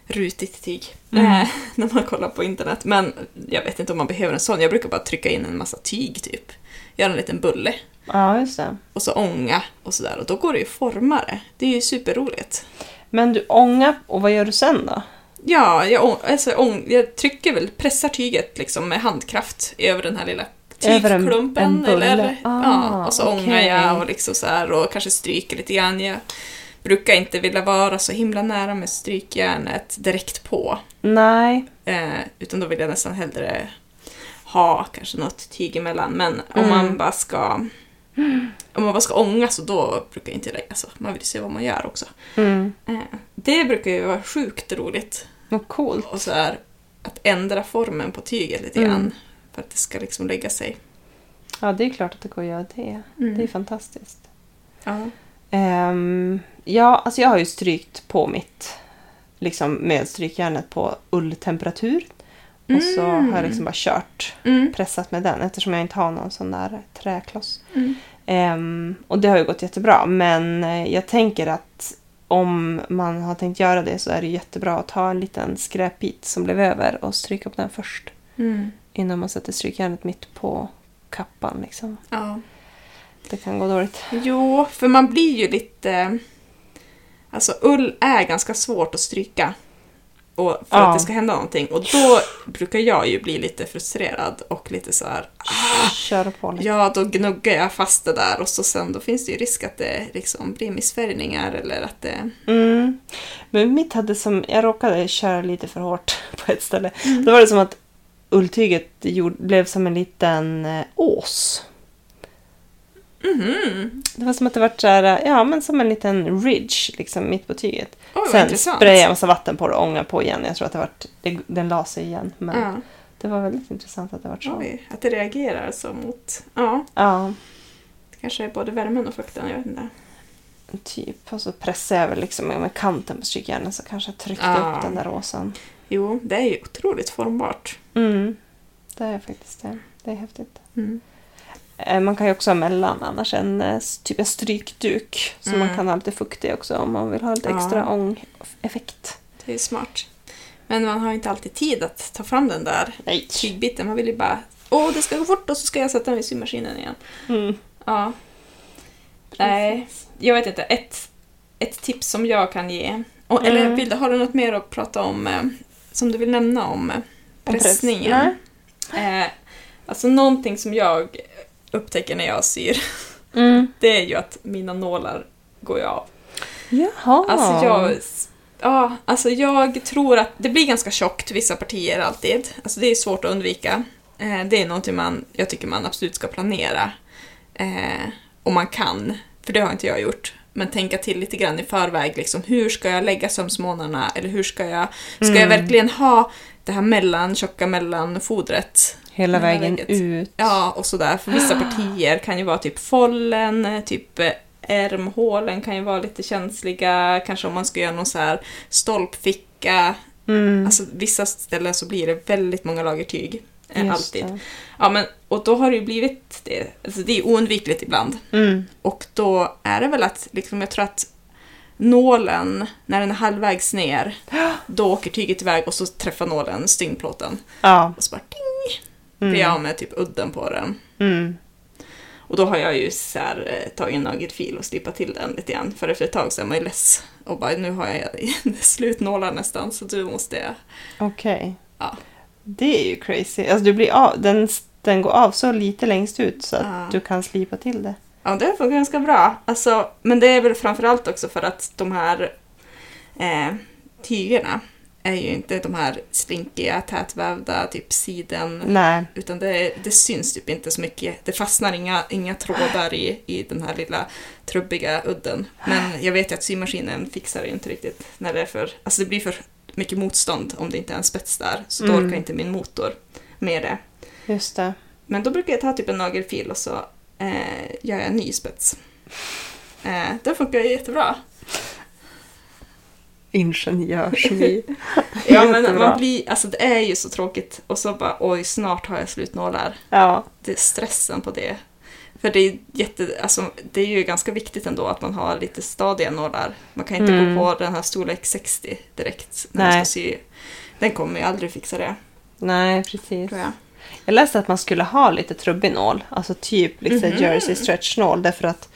Speaker 2: rutigt tyg.
Speaker 1: Mm.
Speaker 2: Eh, när man kollar på internet. Men jag vet inte om man behöver en sån. Jag brukar bara trycka in en massa tyg typ. Göra en liten bulle.
Speaker 1: Ja, just det.
Speaker 2: Och så ånga och sådär. Och då går det ju att forma det. Det är ju superroligt.
Speaker 1: Men du ångar och vad gör du sen då?
Speaker 2: Ja, jag, alltså, jag trycker väl, pressar tyget liksom med handkraft över den här lilla
Speaker 1: Över en-
Speaker 2: tygklumpen.
Speaker 1: en bulle?
Speaker 2: eller,
Speaker 1: Ah,
Speaker 2: ja, och så ångar
Speaker 1: okej.
Speaker 2: jag och liksom så här och kanske stryker lite grann. Jag brukar inte vilja vara så himla nära med strykjärnet direkt på.
Speaker 1: Nej.
Speaker 2: Eh, utan då vill jag nästan hellre ha kanske något tyg emellan. Men om
Speaker 1: Mm.
Speaker 2: man bara ska om man bara ska ånga så då brukar jag inte lägga så. Man vill se vad man gör också.
Speaker 1: Mm.
Speaker 2: Eh, det brukar ju vara sjukt roligt.
Speaker 1: Vad coolt.
Speaker 2: Och så här, att ändra formen på tyget lite
Speaker 1: Mm.
Speaker 2: grann. För att det ska liksom lägga sig.
Speaker 1: Ja, det är klart att det går att göra det.
Speaker 2: Mm.
Speaker 1: Det är fantastiskt.
Speaker 2: Ja.
Speaker 1: Ehm, ja, alltså jag har ju strykt på mitt liksom med strykjärnet på ulltemperatur. Och så
Speaker 2: Mm.
Speaker 1: har jag liksom bara kört,
Speaker 2: Mm.
Speaker 1: pressat med den eftersom jag inte har någon sån där träkloss.
Speaker 2: Mm.
Speaker 1: Ehm, och det har ju gått jättebra. Men eh, jag tänker att om man har tänkt göra det så är det jättebra att ta en liten skräpbit som blev över och stryka på den först.
Speaker 2: Mm.
Speaker 1: Innan man sätter strykjärnet mitt på kappan. Liksom.
Speaker 2: Ja.
Speaker 1: Det kan gå dåligt.
Speaker 2: Jo, för man blir ju lite... Alltså ull är ganska svårt att stryka. Och för
Speaker 1: Ja.
Speaker 2: att det ska hända någonting. Och då brukar jag ju bli lite frustrerad och lite så här.
Speaker 1: Köra på lite.
Speaker 2: Ja, då gnuggar jag fast det där och så sen då finns det ju risk att det liksom blir missfärgningar eller att det...
Speaker 1: Mm. Men mitt hade som, jag råkade köra lite för hårt på ett ställe.
Speaker 2: Mm.
Speaker 1: Då var det som att ulltyget gjorde, blev som en liten eh, ås.
Speaker 2: Mhm.
Speaker 1: Det var som att det var så här, ja men som en liten ridge liksom mitt på tyget.
Speaker 2: Vad
Speaker 1: Sen
Speaker 2: intressant.
Speaker 1: sprayade jag massa vatten på det och ångade på igen. Jag tror att det vart, det, den la sig igen. Men
Speaker 2: Ja.
Speaker 1: det var väldigt intressant att det var så.
Speaker 2: Oj, att det reagerar så mot... Ja,
Speaker 1: Ja,
Speaker 2: det kanske är både värmen och fukten, jag vet inte.
Speaker 1: typ. Och så pressade jag väl liksom med kanten på strykjärnet så kanske jag tryckte
Speaker 2: Ja.
Speaker 1: upp den där åsen.
Speaker 2: Jo, det är ju otroligt formbart.
Speaker 1: Mm. Det är faktiskt det. Det är häftigt.
Speaker 2: Mm.
Speaker 1: Eh, Man kan ju också ha mellan annars en eh, typ en strykduk. Så
Speaker 2: Mm.
Speaker 1: man kan ha lite fuktig också om man vill ha lite
Speaker 2: Ja.
Speaker 1: extra ångeffekt.
Speaker 2: Det är smart. Men man har inte alltid tid att ta fram den där
Speaker 1: Nej.
Speaker 2: tygbiten. Man vill ju bara åh, det ska gå fort och så ska jag sätta den vid symaskinen igen.
Speaker 1: Mm.
Speaker 2: Ja. Nej, jag vet inte. Ett, ett tips som jag kan ge. Och, Eller
Speaker 1: Mm.
Speaker 2: vill du, har du något mer att prata om eh, som du vill nämna om eh,
Speaker 1: Om press-
Speaker 2: pressningen? Eh, alltså någonting som jag upptäcker när jag syr,
Speaker 1: Mm.
Speaker 2: det är ju att mina nålar går ju av.
Speaker 1: Jaha.
Speaker 2: Alltså jag, ja, alltså jag tror att det blir ganska tjockt vissa partier alltid. Alltså det är svårt att undvika. Eh, det är någonting man, jag tycker man absolut ska planera. Eh, om man kan, för det har inte jag gjort. Men tänka till lite grann i förväg, liksom, hur ska jag lägga sömsmånaderna? Eller hur ska jag, ska jag
Speaker 1: Mm.
Speaker 2: verkligen ha det här mellan, tjocka mellanfodret?
Speaker 1: Hela vägen ut.
Speaker 2: Ja, och sådär. För vissa partier kan ju vara typ follen, typ eh, ärmhålen kan ju vara lite känsliga. Kanske om man ska göra någon så här stolpficka.
Speaker 1: Mm.
Speaker 2: Alltså vissa ställen så blir det väldigt många lager tyg. Eh, alltid.
Speaker 1: det.
Speaker 2: Ja, men, och då har det ju blivit det. Alltså det är oundvikligt ibland.
Speaker 1: Mm.
Speaker 2: Och då är det väl att, liksom, jag tror att nålen, när den är halvvägs ner, då åker tyget iväg och så träffar nålen styngplåten.
Speaker 1: Ja.
Speaker 2: Och så bara ding! Blir jag av med typ udden på den.
Speaker 1: Mm.
Speaker 2: Och då har jag ju så här, eh, tagit en nagelfil och slipat till den lite grann. För efter ett tag så är man ju less. Och bara, nu har jag slutnålar nästan så du måste jag...
Speaker 1: Okej.
Speaker 2: Ja.
Speaker 1: Det är ju crazy. Alltså du blir av, den, den går av så lite längst ut så att
Speaker 2: Ja.
Speaker 1: du kan slipa till det.
Speaker 2: Ja, det funkar ganska bra. Alltså, men det är väl framförallt också för att de här eh, tygerna är ju inte de här slinkiga, tätvävda, typ siden.
Speaker 1: Nej.
Speaker 2: Utan det, det syns typ inte så mycket. Det fastnar inga, inga trådar i, i den här lilla trubbiga udden. Men jag vet ju att symaskinen fixar det inte riktigt när det är för... Alltså det blir för mycket motstånd om det inte är en spets där. Så då
Speaker 1: Mm.
Speaker 2: orkar inte min motor med det.
Speaker 1: Just det.
Speaker 2: Men då brukar jag ta typ en nagelfil och så eh, gör jag en ny spets. Eh, det funkar ju jättebra.
Speaker 1: Ingenjörsmi.
Speaker 2: Ja men man blir, alltså det är ju så tråkigt och så bara oj snart har jag slutnålar.
Speaker 1: ja.
Speaker 2: Det är stressen på det. För det är, jätte, alltså, det är ju ganska viktigt ändå att man har lite stadiga nålar. Man kan inte
Speaker 1: Mm.
Speaker 2: gå på den här storlek 60 direkt när man
Speaker 1: Nej.
Speaker 2: ska sy. Den kommer ju aldrig fixa det,
Speaker 1: Nej, precis.
Speaker 2: jag.
Speaker 1: Jag läste att man skulle ha lite trubbig nål. Alltså typ liksom
Speaker 2: Mhm.
Speaker 1: jersey stretch nål. Därför att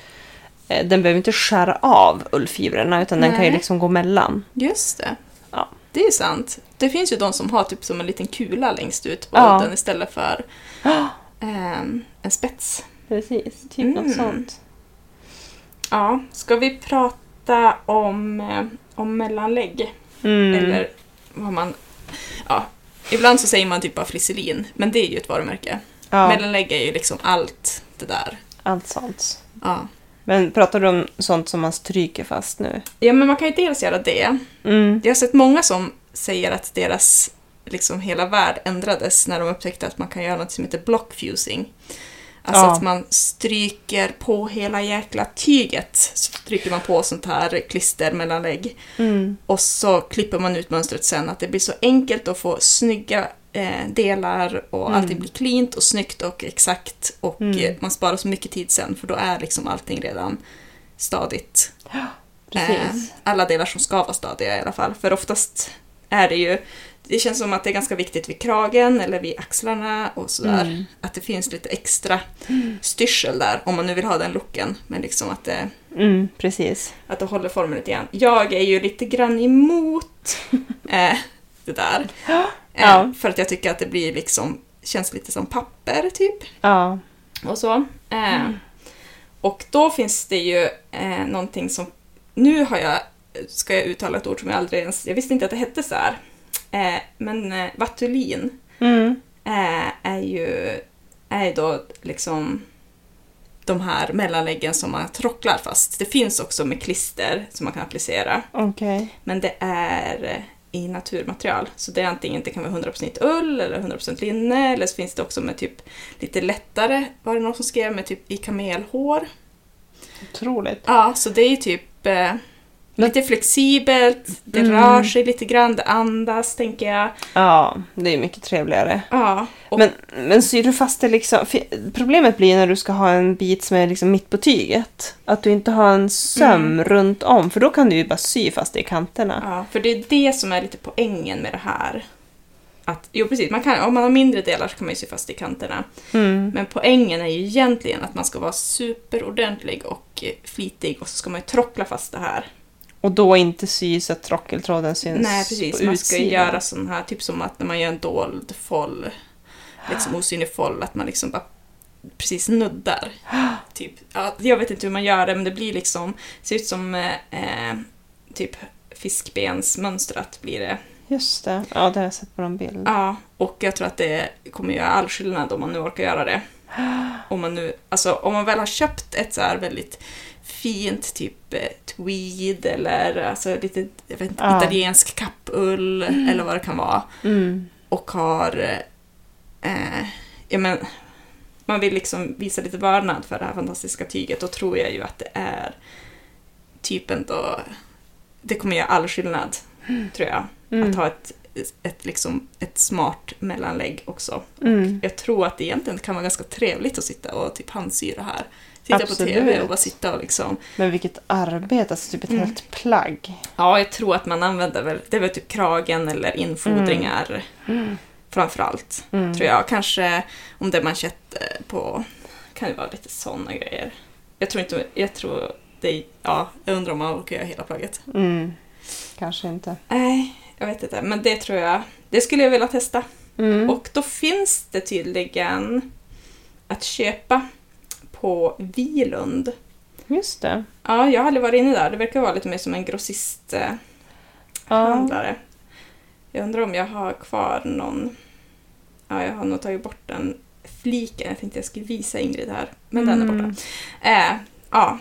Speaker 1: den behöver inte skära av ullfibrerna utan den kan ju
Speaker 2: Nej.
Speaker 1: liksom gå mellan.
Speaker 2: Just det.
Speaker 1: Ja.
Speaker 2: Det är sant. Det finns ju de som har typ som en liten kula längst ut på
Speaker 1: Ja.
Speaker 2: udden istället för ehm, en spets.
Speaker 1: Precis, typ
Speaker 2: Mm.
Speaker 1: något sånt.
Speaker 2: Ja, ska vi prata om, eh, om mellanlägg?
Speaker 1: Mm.
Speaker 2: Eller vad man... Ja, ibland så säger man typ bara flisselin, men det är ju ett varumärke.
Speaker 1: ja,
Speaker 2: Mellanlägg är ju liksom allt det där.
Speaker 1: allt sånt.
Speaker 2: Ja.
Speaker 1: Men pratar du om sånt som man stryker fast nu?
Speaker 2: ja, men man kan ju dels göra det.
Speaker 1: Mm.
Speaker 2: Jag har sett många som säger att deras liksom hela värld ändrades när de upptäckte att man kan göra något som heter blockfusing. Alltså
Speaker 1: Ja.
Speaker 2: att man stryker på hela jäkla tyget. Så stryker man på sånt här klister mellanlägg.
Speaker 1: Mm.
Speaker 2: Och så klipper man ut mönstret sen. Att det blir så enkelt att få snygga eh, delar och
Speaker 1: Mm.
Speaker 2: allting blir cleant och snyggt och exakt. Och
Speaker 1: Mm.
Speaker 2: eh, man sparar så mycket tid sen för då är liksom allting redan stadigt.
Speaker 1: Precis.
Speaker 2: Eh, alla delar som ska vara stadiga i alla fall. För oftast är det ju, det känns som att det är ganska viktigt vid kragen eller vid axlarna och sådär.
Speaker 1: Mm.
Speaker 2: Att det finns lite extra styrsel där om man nu vill ha den looken. Men liksom att det,
Speaker 1: Mm, precis.
Speaker 2: att det håller formen lite grann. Jag är ju lite grann emot eh, det där. Eh,
Speaker 1: Ja.
Speaker 2: För att jag tycker att det blir liksom, känns lite som papper typ.
Speaker 1: Ja.
Speaker 2: Och så. Eh, Och då finns det ju eh, någonting som... Nu har jag, ska jag uttala ett ord som jag aldrig ens... Jag visste inte att det hette så här. Eh, men eh, vatulin
Speaker 1: Mm.
Speaker 2: eh, är ju är ju då liksom de här mellanläggen som man trocklar fast. Det finns också med klister som man kan applicera.
Speaker 1: Okej.
Speaker 2: Men det är i naturmaterial. Så det är antingen det kan vara 100% ull eller 100% linne eller så finns det också med typ lite lättare, var det någon som skrev, med typ i kamelhår.
Speaker 1: Otroligt.
Speaker 2: Ja, så det är typ eh, lite flexibelt, det
Speaker 1: Mm.
Speaker 2: rör sig lite grann, det andas tänker jag.
Speaker 1: Ja, det är mycket trevligare.
Speaker 2: Ja, och,
Speaker 1: Men, men syr du fast det liksom... Problemet blir när du ska ha en bit som är liksom mitt på tyget. Att du inte har en söm
Speaker 2: Mm.
Speaker 1: runt om för då kan du ju bara sy fast det i kanterna.
Speaker 2: ja, för det är det som är lite poängen med det här. Att, jo precis, man kan, om man har mindre delar så kan man ju sy fast i kanterna.
Speaker 1: Mm.
Speaker 2: Men poängen är ju egentligen att man ska vara superordentlig och flitig och så ska man ju trockla fast det här.
Speaker 1: Och då inte sy så att trockeltråden syns
Speaker 2: Nej, precis.
Speaker 1: på
Speaker 2: Man ska
Speaker 1: utsidan.
Speaker 2: göra sån här, typ som att när man gör en dold foll, liksom osynlig foll, att man liksom bara precis nuddar. Typ. Ja, jag vet inte hur man gör det, men det blir liksom, ser ut som eh, eh, typ fiskbensmönstrat blir det.
Speaker 1: Just det. Ja, det har jag sett på någon bild.
Speaker 2: Ja, och jag tror att det kommer göra all skillnad om man nu orkar göra det. Om man nu, alltså om man väl har köpt ett så här väldigt fint typ eh, tweed eller alltså lite jag vet inte,
Speaker 1: Ja.
Speaker 2: italiensk kappull eller vad det kan vara
Speaker 1: Mm.
Speaker 2: och har eh, ja men man vill liksom visa lite vördnad för det här fantastiska tyget då tror jag ju att det är typ ändå det kommer göra all skillnad tror jag
Speaker 1: Mm.
Speaker 2: att ha ett, ett, liksom, ett smart mellanlägg också.
Speaker 1: Mm.
Speaker 2: Jag tror att det egentligen kan vara ganska trevligt att sitta och typ det här. Titta på
Speaker 1: Absolut.
Speaker 2: TV och bara sitta och liksom...
Speaker 1: Men vilket arbete, alltså typ ett
Speaker 2: Mm.
Speaker 1: helt plagg.
Speaker 2: Ja, jag tror att man använder väl, det är väl typ kragen eller infodringar
Speaker 1: Mm.
Speaker 2: framförallt.
Speaker 1: Mm.
Speaker 2: Tror jag. Kanske om det är manschett eh, på, kan det vara lite sådana grejer. Jag tror inte, jag tror det, ja, jag undrar om man orkar göra hela plagget.
Speaker 1: Mm. Kanske inte.
Speaker 2: Nej, jag vet inte, men det tror jag, det skulle jag vilja testa.
Speaker 1: Mm.
Speaker 2: Och då finns det tydligen att köpa på Vilund.
Speaker 1: Just det.
Speaker 2: Ja, jag har aldrig varit inne där. Det verkar vara lite mer som en grossisthandlare.
Speaker 1: Ja.
Speaker 2: Jag undrar om jag har kvar någon... Ja, jag har nog tagit bort den fliken. Jag tänkte jag skulle visa Ingrid här. Men den är borta.
Speaker 1: Mm.
Speaker 2: Eh, ja.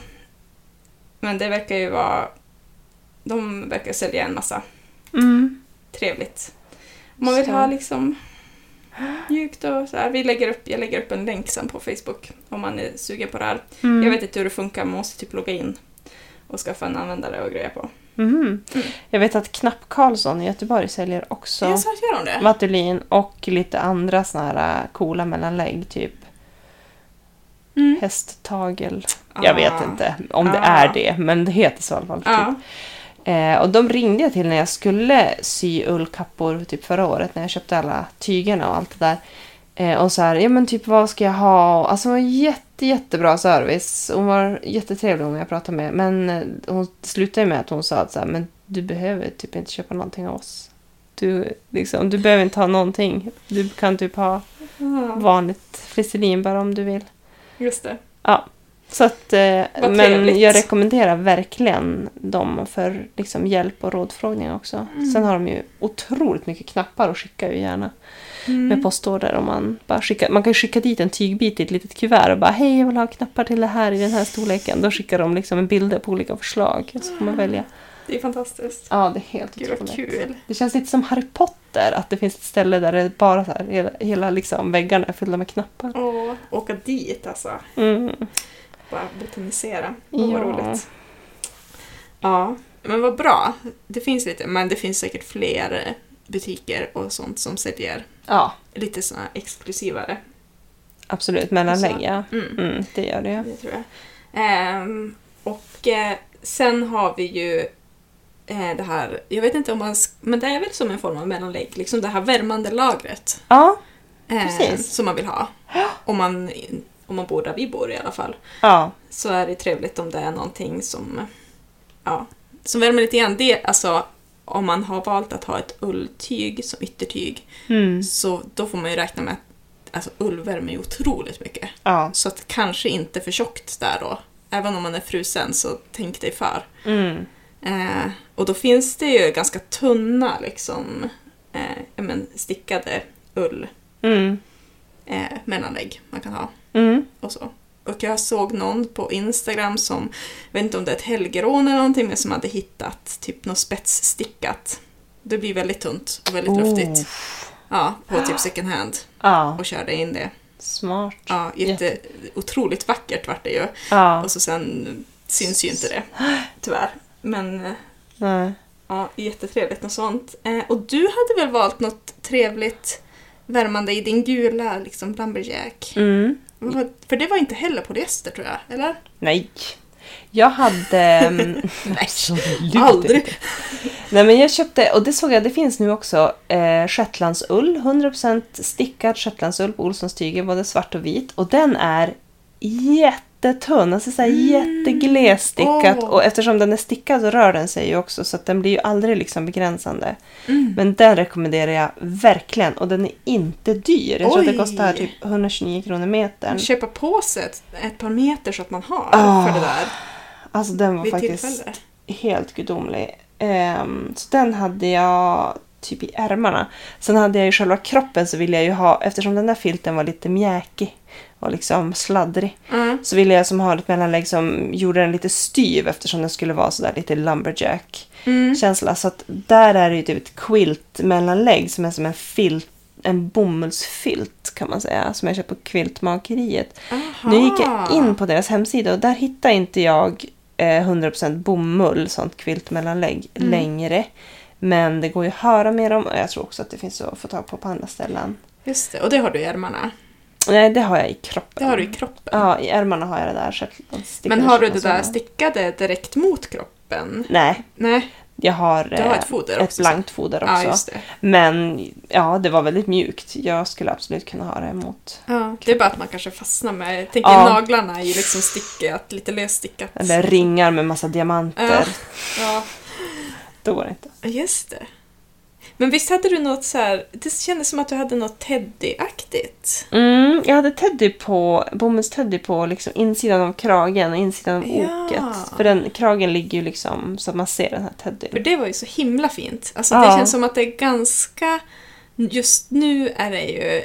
Speaker 2: Men det verkar ju vara... De verkar sälja en massa.
Speaker 1: Mm.
Speaker 2: Trevligt. Om man vill
Speaker 1: Så.
Speaker 2: ha liksom mjukt och så här. Vi lägger upp, jag lägger upp en länk sen på Facebook om man är sugen på det här.
Speaker 1: Mm.
Speaker 2: Jag vet inte hur det funkar, man måste typ logga in och skaffa en användare och grejer på.
Speaker 1: Mhm. Jag vet att Knapp Karlsson i Göteborg säljer också
Speaker 2: Jag sa att gör de det?
Speaker 1: Vatulin och lite andra såna här äh, coola mellanlägg. Typ
Speaker 2: Mm.
Speaker 1: hästtagel. Jag vet
Speaker 2: Ah.
Speaker 1: inte om det
Speaker 2: Ah.
Speaker 1: är det, men det heter så i alla fall. Typ.
Speaker 2: Ja.
Speaker 1: Eh, och de ringde jag till när jag skulle sy ullkappor typ förra året när jag köpte alla tygerna och allt det där. Eh, och så här, ja men typ vad ska jag ha? Alltså hon var jätte, jättebra service. Hon var jättetrevlig om jag pratade med. Men eh, hon slutade med att hon sa att så här, men du behöver typ inte köpa någonting av oss. Du, liksom, du behöver inte ha någonting. Du kan typ ha vanligt friselin bara om du vill.
Speaker 2: just det.
Speaker 1: Ja. Så att, eh, men jag rekommenderar verkligen dem för liksom, hjälp och rådfrågning också.
Speaker 2: Mm.
Speaker 1: Sen har de ju otroligt mycket knappar och skickar ju gärna
Speaker 2: Mm.
Speaker 1: med postorder. Om man, bara skickar, man kan skicka dit en tygbit i ett litet kuvert och bara hej jag vill ha knappar till det här i den här storleken. Då skickar de liksom en bilder på olika förslag. Så får man välja.
Speaker 2: Det är fantastiskt.
Speaker 1: Ja, det är helt
Speaker 2: Gud
Speaker 1: otroligt.
Speaker 2: kul.
Speaker 1: Det känns lite som Harry Potter, att det finns ett ställe där det bara så här, hela, hela liksom väggarna är fyllda med knappar.
Speaker 2: Åh, åka dit alltså.
Speaker 1: Mm.
Speaker 2: Bara botanisera. Åh, vad
Speaker 1: Ja.
Speaker 2: roligt. Ja, men vad bra. Det finns lite, men det finns säkert fler eh, butiker och sånt som säljer
Speaker 1: Ja,
Speaker 2: lite såna här exklusivare.
Speaker 1: absolut. Mellanlägg,
Speaker 2: Så.
Speaker 1: ja.
Speaker 2: Mm.
Speaker 1: Mm, det gör det.
Speaker 2: Det tror jag. Ehm, och eh, sen har vi ju eh, det här, jag vet inte om man, men det är väl som en form av mellanlägg, liksom det här värmande lagret.
Speaker 1: Ja,
Speaker 2: eh,
Speaker 1: Precis.
Speaker 2: Som man vill ha. Om man, om man bor där vi bor i alla fall.
Speaker 1: ja.
Speaker 2: Så är det trevligt om det är någonting som, ja, som värmer lite grann. Det, alltså, om man har valt att ha ett ulltyg som yttertyg,
Speaker 1: Mm.
Speaker 2: så då får man ju räkna med att alltså, ull värmer ju otroligt mycket.
Speaker 1: Ja.
Speaker 2: Så att kanske inte för tjockt där då. Även om man är frusen så tänk dig för.
Speaker 1: Mm.
Speaker 2: Eh, och då finns det ju ganska tunna liksom eh, men, stickade ull
Speaker 1: Mm.
Speaker 2: eh, mellanlägg man kan ha
Speaker 1: Mm.
Speaker 2: och så. Och jag såg någon på Instagram som, jag vet inte om det är ett helgerån eller någonting, men som hade hittat typ något spetsstickat. Det blir väldigt tunt och väldigt
Speaker 1: Oh.
Speaker 2: luftigt. Ja, på typ second hand.
Speaker 1: Ja,
Speaker 2: Och körde in det.
Speaker 1: smart.
Speaker 2: Ja, jätte, otroligt vackert vart det ju.
Speaker 1: Ja.
Speaker 2: Och så sen syns ju inte det, tyvärr. Men eh,
Speaker 1: Nej.
Speaker 2: ja, jättetrevligt något sånt. Eh, och du hade väl valt något trevligt värmande i din gula liksom lumberjack?
Speaker 1: Mm.
Speaker 2: För det var inte heller polyester tror jag, eller?
Speaker 1: Nej. Jag hade... mm,
Speaker 2: Nej,
Speaker 1: Absolut
Speaker 2: aldrig.
Speaker 1: Nej men jag köpte, och det såg jag, det finns nu också, eh, shetlandsull. 100% stickad shetlandsull på Olssons tyger, både svart och vit. Och den är jättetunn, alltså så här jättegles stickat.
Speaker 2: Åh.
Speaker 1: Och eftersom den är stickad så rör den sig ju också så att den blir ju aldrig liksom begränsande.
Speaker 2: Mm.
Speaker 1: Men den rekommenderar jag verkligen och den är inte dyr. Jag tror att det
Speaker 2: Oj.
Speaker 1: kostar typ 129 kronor metern.
Speaker 2: Köpa på sig ett, ett par meter så att man har
Speaker 1: Ah,
Speaker 2: för det där
Speaker 1: Alltså den var
Speaker 2: vid
Speaker 1: faktiskt
Speaker 2: tillfälle.
Speaker 1: helt gudomlig. Ehm, så den hade jag typ i ärmarna. Sen hade jag ju själva kroppen så ville jag ju ha, eftersom den där filten var lite mjäkig och liksom sladdrig.
Speaker 2: Mm.
Speaker 1: Så ville jag som ha ett mellanlägg som gjorde den lite styv eftersom den skulle vara sådär lite lumberjack-känsla.
Speaker 2: Mm.
Speaker 1: Så att där är det ju typ ett quilt-mellanlägg som är som en filt, en bomullsfilt kan man säga, som jag köpt på Quiltmakeriet.
Speaker 2: Aha.
Speaker 1: Nu gick jag in på deras hemsida och där hittar inte jag eh, 100% bomull, sånt quiltmellanlägg,
Speaker 2: Mm.
Speaker 1: längre. Men det går ju att höra mer om och jag tror också att det finns att få tag på på andra ställen.
Speaker 2: Just det, och det har du i ärmarna.
Speaker 1: Nej, det har jag i kroppen.
Speaker 2: Det har du i kroppen.
Speaker 1: Ja, i ärmarna har jag det där.
Speaker 2: Men har du det där stickade direkt mot kroppen?
Speaker 1: Nej,
Speaker 2: Nej,
Speaker 1: jag har,
Speaker 2: du har
Speaker 1: eh,
Speaker 2: ett foder
Speaker 1: ett
Speaker 2: också.
Speaker 1: blankt foder också.
Speaker 2: Ja, just det.
Speaker 1: Men ja, det var väldigt mjukt. Jag skulle absolut kunna ha det emot.
Speaker 2: Ja, det är bara att man kanske fastnar med... Tänker
Speaker 1: Ja.
Speaker 2: naglarna ju liksom stickat, lite lösstickat.
Speaker 1: Eller ringar med massa diamanter.
Speaker 2: Ja. Ja,
Speaker 1: Då går det inte.
Speaker 2: just det. Men visst hade du något så här... Det kändes som att du hade något Teddy-aktigt.
Speaker 1: Mm, jag hade teddy på, bomullsteddy på liksom insidan av kragen och insidan av
Speaker 2: Ja.
Speaker 1: oket. För den, kragen ligger ju liksom så att man ser den här
Speaker 2: För
Speaker 1: teddyn.
Speaker 2: det var ju så himla fint. Alltså
Speaker 1: Ja.
Speaker 2: det känns som att det är ganska... Just nu är det ju...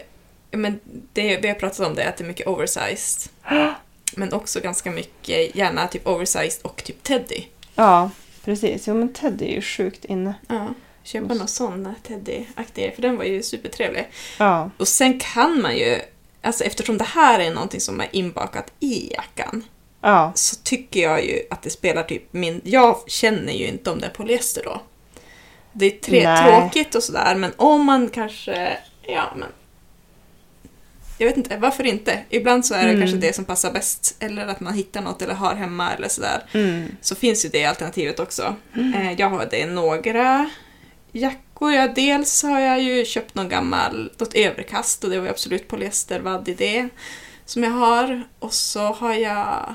Speaker 2: Men det, vi har pratat om det, att det är mycket oversized. Men också ganska mycket, gärna typ oversized och typ teddy.
Speaker 1: Ja, precis. Jo men teddy är ju sjukt inne.
Speaker 2: Ja, köpa någon sån teddy-aktig, för den var ju supertrevlig.
Speaker 1: Ja.
Speaker 2: Och sen kan man ju, alltså eftersom det här är någonting som är inbakat i jackan,
Speaker 1: Ja.
Speaker 2: så tycker jag ju att det spelar typ min... Jag känner ju inte om det är polyester då. Det är tre,
Speaker 1: Nej.
Speaker 2: tråkigt och sådär, men om man kanske... Ja, men... Jag vet inte, varför inte? Ibland så är det
Speaker 1: Mm.
Speaker 2: kanske det som passar bäst, eller att man hittar något eller har hemma eller sådär.
Speaker 1: Mm.
Speaker 2: Så finns ju det alternativet också. Eh, jag har det i några jackor. Ja, dels har jag ju köpt någon gammal, något överkast och det var ju absolut polyestervadd i det som jag har. Och så har jag,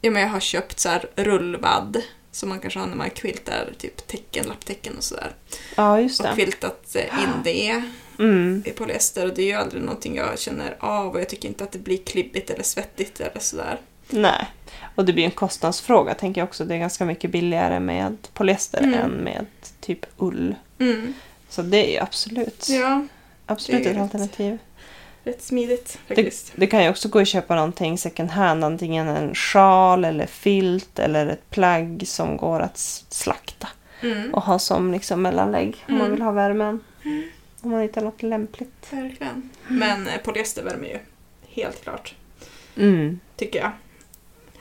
Speaker 2: ja men jag har köpt så här rullvadd som man kanske har när man quiltar typ tecken, lapptecken och sådär.
Speaker 1: ja, just
Speaker 2: Och
Speaker 1: det.
Speaker 2: quiltat eh, in det
Speaker 1: Mm.
Speaker 2: i polyester och det är ju aldrig någonting jag känner av och jag tycker inte att det blir klibbigt eller svettigt eller sådär.
Speaker 1: Nej. Och det blir en kostnadsfråga tänker jag också. Det är ganska mycket billigare med polyester
Speaker 2: Mm.
Speaker 1: än med typ ull.
Speaker 2: Mm.
Speaker 1: Så det är absolut,
Speaker 2: Ja,
Speaker 1: absolut
Speaker 2: det
Speaker 1: ett alternativ.
Speaker 2: rätt smidigt
Speaker 1: Det,
Speaker 2: faktiskt.
Speaker 1: det kan ju också gå att köpa någonting second hand. Antingen en sjal eller filt eller ett plagg som går att slakta.
Speaker 2: Mm.
Speaker 1: Och ha som liksom mellanlägg om man
Speaker 2: Mm.
Speaker 1: vill ha värmen. Om man hittar något lämpligt.
Speaker 2: Verkligen. Men eh, polyester värmer ju. Helt klart.
Speaker 1: Mm.
Speaker 2: Tycker jag.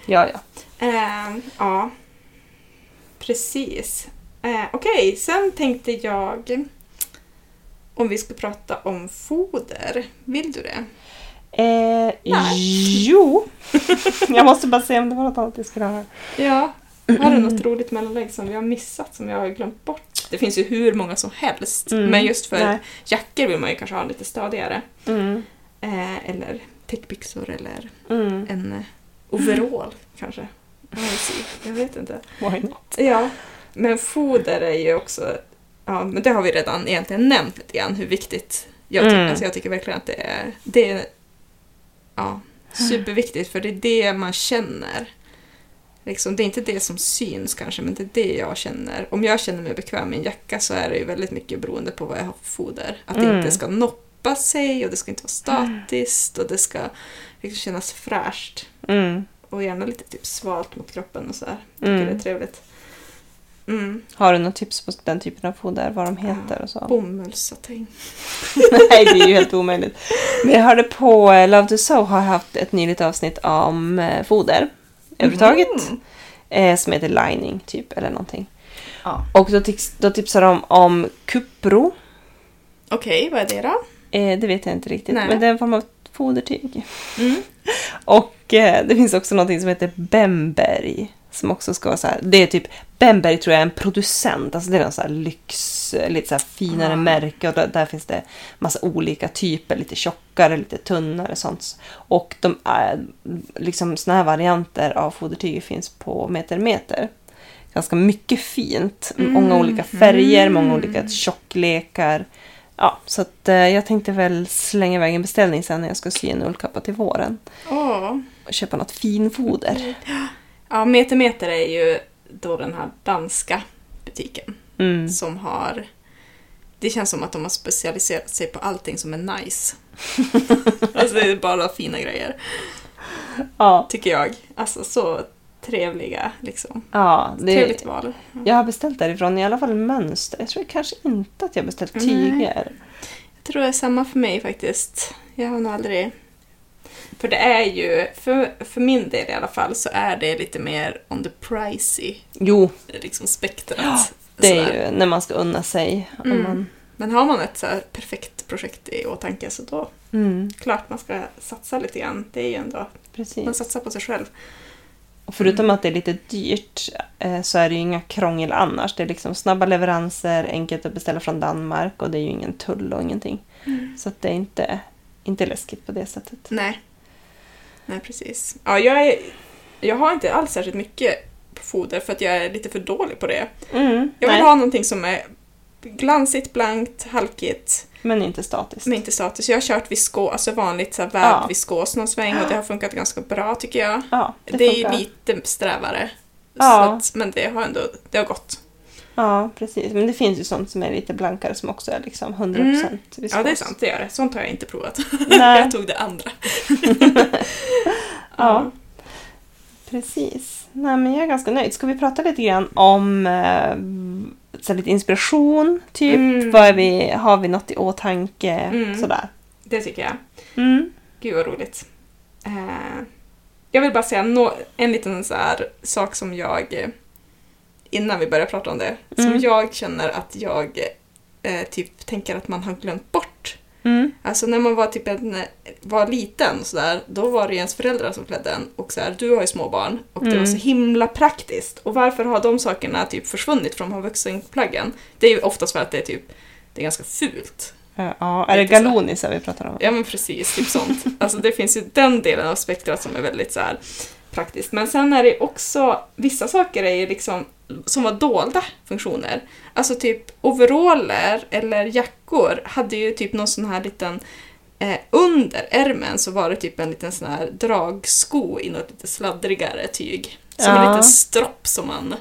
Speaker 1: Ja, ja.
Speaker 2: Ehm, ja. Precis. Eh, Okej, sen tänkte jag om vi ska prata om foder. Vill du det?
Speaker 1: Eh,
Speaker 2: Nej.
Speaker 1: jo. jag måste bara se om det var något annat jag skulle ha.
Speaker 2: Ja. Har du något roligt mellanlägg som vi har missat, som jag har glömt bort? Det finns ju hur många som helst.
Speaker 1: Mm.
Speaker 2: Men just för
Speaker 1: Nej.
Speaker 2: jackor vill man ju kanske ha lite stadigare.
Speaker 1: Mm.
Speaker 2: Eh, eller täckbyxor eller
Speaker 1: Mm.
Speaker 2: en overall kanske. Jag vet inte.
Speaker 1: Why not?
Speaker 2: Ja, men foder är ju också... Ja, men det har vi redan egentligen nämnt lite grann, hur viktigt jag tycker.
Speaker 1: Mm.
Speaker 2: Alltså jag tycker verkligen att det är, det är ja, superviktigt, för det är det man känner. Liksom, det är inte det som syns kanske, men det är det jag känner. Om jag känner mig bekväm i en jacka så är det ju väldigt mycket beroende på vad jag har för foder. Att det
Speaker 1: Mm.
Speaker 2: inte ska noppa sig och det ska inte vara statiskt och det ska liksom kännas fräscht.
Speaker 1: Mm.
Speaker 2: Och gärna lite typ svalt mot kroppen och så här. Tycker
Speaker 1: Mm.
Speaker 2: det är trevligt. Mm.
Speaker 1: Har du något tips på den typen av foder? Vad de heter och så?
Speaker 2: Bomullssatin.
Speaker 1: Nej, det är ju helt omöjligt. Men jag hörde på eh, Love to Sew har haft ett nyligt avsnitt om eh, foder. Överhuvudtaget.
Speaker 2: Mhm.
Speaker 1: Eh, som heter Lining, typ. Eller någonting.
Speaker 2: Ja.
Speaker 1: Och då, tips, då tipsar de om Cupro.
Speaker 2: Okej, vad är det då?
Speaker 1: Eh, det vet jag inte riktigt.
Speaker 2: Nej.
Speaker 1: Men det är en form av fodertyg.
Speaker 2: Mm.
Speaker 1: Och eh, det finns också någonting som heter Bemberg. Som också ska vara så här. Det är typ, Bemberg tror jag är en producent. Alltså det är en så här lyx, lite så här finare
Speaker 2: Ah.
Speaker 1: märke. Och där, där finns det massa olika typer. Lite tjockare, lite tunnare sånt. Och de är, liksom såna här varianter av fodertyger finns på meter meter. Ganska mycket fint. Många
Speaker 2: Mm.
Speaker 1: olika färger, många
Speaker 2: Mm.
Speaker 1: olika tjocklekar. Ja, så att eh, jag tänkte väl slänga iväg en beställning sen när jag ska sy en ullkappa till våren.
Speaker 2: Åh.
Speaker 1: Och köpa något finfoder.
Speaker 2: Ja, Meter Meter är ju då den här danska butiken
Speaker 1: Mm.
Speaker 2: som har... Det känns som att de har specialiserat sig på allting som är nice. alltså det är bara fina grejer,
Speaker 1: Ja,
Speaker 2: tycker jag. Alltså så trevliga, liksom.
Speaker 1: ja det,
Speaker 2: Trevligt val.
Speaker 1: jag har beställt därifrån i alla fall mönster. Jag tror kanske inte att jag har beställt tyger.
Speaker 2: Jag tror det är samma för mig faktiskt. Jag har nog aldrig... För det är ju, för, för min del i alla fall, så är det lite mer on the pricey
Speaker 1: Jo,
Speaker 2: liksom spektrat.
Speaker 1: Ja, det
Speaker 2: Sådär.
Speaker 1: är ju när man ska unna sig.
Speaker 2: Mm.
Speaker 1: man,
Speaker 2: Men har man ett så perfekt projekt i åtanke så då
Speaker 1: mm,
Speaker 2: klart man ska satsa lite grann. Det är ju ändå, man
Speaker 1: precis.
Speaker 2: satsar på sig själv.
Speaker 1: Och förutom att det är lite dyrt eh, så är det ju inga krångel annars. Det är liksom snabba leveranser, enkelt att beställa från Danmark och det är ju ingen tull och ingenting. Så att det är inte, inte läskigt på det sättet.
Speaker 2: Nej. Nej, precis. Ja, jag, är, jag har inte alls särskilt mycket foder för att jag är lite för dålig på det.
Speaker 1: Mm,
Speaker 2: Jag vill
Speaker 1: nej,
Speaker 2: ha någonting som är glansigt, blankt, halkigt,
Speaker 1: men inte statiskt.
Speaker 2: men inte status. Jag har kört viskos, alltså vanligt så här vävd
Speaker 1: Ja.
Speaker 2: viskos någon sväng och det har funkat ganska bra tycker jag.
Speaker 1: Ja,
Speaker 2: Det,
Speaker 1: det,
Speaker 2: är lite strävare.
Speaker 1: Ja.
Speaker 2: Att, men det har ändå det har gått.
Speaker 1: Ja, precis. Men det finns ju sånt som är lite blankare som också är liksom 100%
Speaker 2: Mm.
Speaker 1: viskos.
Speaker 2: Ja, det är sant, det gör det. Sånt har jag inte provat.
Speaker 1: Nej.
Speaker 2: jag tog det andra.
Speaker 1: Ja. Precis. Nej, men jag är ganska nöjd. Ska vi prata lite grann om eh, så lite inspiration, typ?
Speaker 2: Mm.
Speaker 1: Vad vi, har vi något i åtanke?
Speaker 2: Mm.
Speaker 1: Sådär.
Speaker 2: Det tycker jag.
Speaker 1: Mm.
Speaker 2: Gud vad roligt. Eh, jag vill bara säga en liten så här sak som jag, eh, innan vi börjar prata om det, som
Speaker 1: Mm.
Speaker 2: jag känner att jag eh, typ tänker att man har glömt bort.
Speaker 1: Mm.
Speaker 2: Alltså när man var typ en, var liten så där, då var det ens föräldrar som klädde en. Och så här, du har ju små barn och det var
Speaker 1: Mm.
Speaker 2: så himla praktiskt. Och varför har de sakerna typ försvunnit från vuxenplaggen? Det är ju oftast för att det är typ, det är ganska fult.
Speaker 1: Ja, är det galonisar vi pratar om?
Speaker 2: Ja men precis, typ sånt. Alltså det finns ju den delen av spektrat som är väldigt så här praktiskt. Men sen är det också, vissa saker är ju liksom som var dolda funktioner. Alltså typ overaller eller jackor hade ju typ någon sån här liten eh, under ärmen så var det typ en liten sån här dragsko i något lite sladdrigare tyg. Som en
Speaker 1: Ja.
Speaker 2: liten stropp som man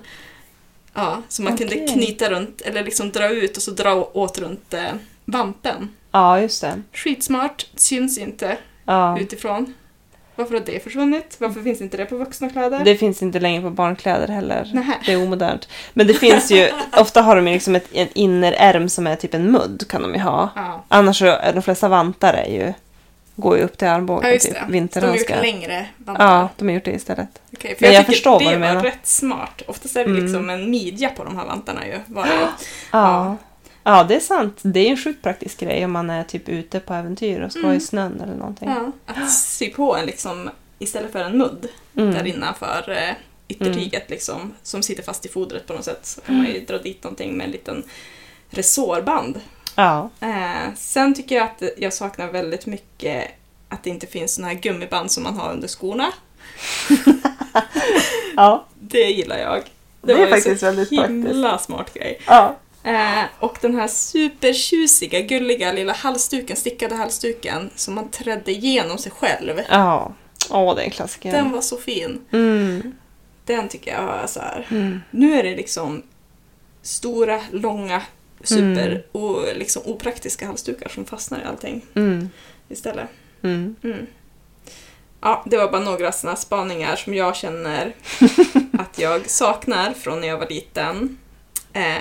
Speaker 2: Ja, som man kunde
Speaker 1: Okej.
Speaker 2: knyta runt eller liksom dra ut och så dra åt runt eh, vampen.
Speaker 1: Ja, just det.
Speaker 2: Skitsmart, syns inte
Speaker 1: Ja.
Speaker 2: utifrån. Varför har det försvunnit? Varför finns inte det på vuxna kläder?
Speaker 1: Det finns inte längre på barnkläder heller.
Speaker 2: Nähä.
Speaker 1: Det är omodernt. Men det finns ju, ofta har de ju liksom ett, en innerärm som är typ en mudd kan de ju ha.
Speaker 2: Ja,
Speaker 1: Annars så är de flesta vantar är ju, går ju upp till
Speaker 2: ja
Speaker 1: armbågen,
Speaker 2: just
Speaker 1: typ
Speaker 2: det. De har gjort
Speaker 1: vinterhandskar.
Speaker 2: längre vantar.
Speaker 1: Ja, de har gjort det istället.
Speaker 2: Okej, för
Speaker 1: Men
Speaker 2: jag,
Speaker 1: jag förstår vad
Speaker 2: det
Speaker 1: du
Speaker 2: var
Speaker 1: menar.
Speaker 2: rätt smart. Oftast är det
Speaker 1: Mm.
Speaker 2: liksom en midja på de här vantarna ju. Var det. ju.
Speaker 1: Ja. Ja, det är sant. Det är en sjukt praktisk grej om man är typ ute på äventyr och ska
Speaker 2: Mm.
Speaker 1: i snön eller någonting.
Speaker 2: Ja, att sy på en liksom istället för en mudd
Speaker 1: Mm.
Speaker 2: där innanför eh, yttertyget liksom som sitter fast i fodret på något sätt. Så kan man ju dra dit någonting med en liten resårband.
Speaker 1: Ja.
Speaker 2: Eh, sen tycker jag att jag saknar väldigt mycket att det inte finns såna här gummiband som man har under skorna.
Speaker 1: ja.
Speaker 2: Det gillar jag.
Speaker 1: Det är
Speaker 2: var ju
Speaker 1: faktiskt
Speaker 2: så
Speaker 1: väldigt
Speaker 2: himla smart grej.
Speaker 1: Ja.
Speaker 2: Eh, och den här supertjusiga, gulliga lilla halsduken, stickade halsduken som man trädde igenom sig själv.
Speaker 1: Ja. Är en klassiker.
Speaker 2: Den var så fin.
Speaker 1: Mm.
Speaker 2: Den tycker jag är så här.
Speaker 1: Mm.
Speaker 2: Nu är det liksom stora, långa, super
Speaker 1: Mm.
Speaker 2: och liksom opraktiska halsdukar som fastnar i allting
Speaker 1: Mm.
Speaker 2: istället.
Speaker 1: Mm.
Speaker 2: Mm. Ja, det var bara några sådana spaningar som jag känner att jag saknar från när jag var liten. Eh,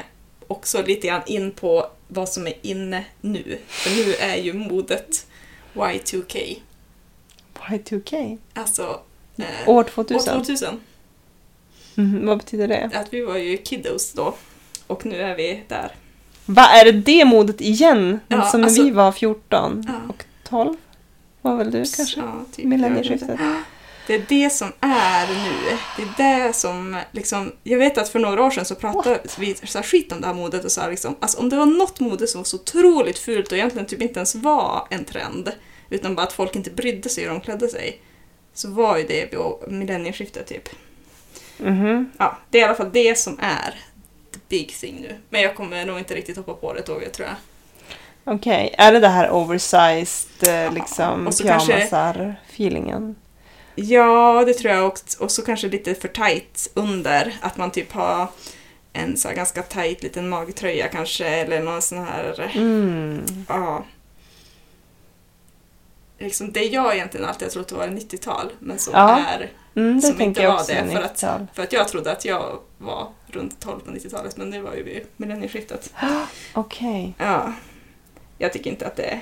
Speaker 2: också lite grann in på vad som är inne nu. För nu är ju modet Y2K.
Speaker 1: Y2K.
Speaker 2: Alltså eh,
Speaker 1: År
Speaker 2: år
Speaker 1: 2000.
Speaker 2: 2000.
Speaker 1: Mhm, Vad betyder det?
Speaker 2: Att vi var ju kiddos då. Och nu är vi där.
Speaker 1: Va, är det det modet igen?
Speaker 2: Ja,
Speaker 1: som när
Speaker 2: alltså-
Speaker 1: vi var 14
Speaker 2: Ja.
Speaker 1: och 12? Var väl du kanske?
Speaker 2: Ja, typ,
Speaker 1: Millennieskiftet.
Speaker 2: Det är det som är nu. Det är det som liksom... Jag vet att för några år sedan så pratade vi så skit om det här modet och sa liksom, alltså om det var något mode som var så otroligt fult och egentligen typ inte ens var en trend, utan bara att folk inte brydde sig hur de klädde sig, så var ju det millennieskiftet typ.
Speaker 1: Mhm.
Speaker 2: Ja, det är i alla fall det som är the big thing nu. Men jag kommer nog inte riktigt hoppa på det tåget tror jag.
Speaker 1: Okej, är det det här oversized eh, liksom
Speaker 2: kanske-
Speaker 1: pyjamasar-feelingen?
Speaker 2: Ja, det tror jag. Och, och så kanske lite för tight under. Att man typ har en så ganska tight liten magtröja kanske. Eller någon sån här...
Speaker 1: Mm.
Speaker 2: Ja. Liksom det jag egentligen alltid har trott var 90-tal. Men som
Speaker 1: Ja.
Speaker 2: är...
Speaker 1: Mm,
Speaker 2: Som inte var det, för att-
Speaker 1: 90-tal.
Speaker 2: För att jag trodde att jag var runt 12 på 90-talet. Men det var ju vid millennieskiftet.
Speaker 1: Okej.
Speaker 2: Ja. Jag tycker inte att det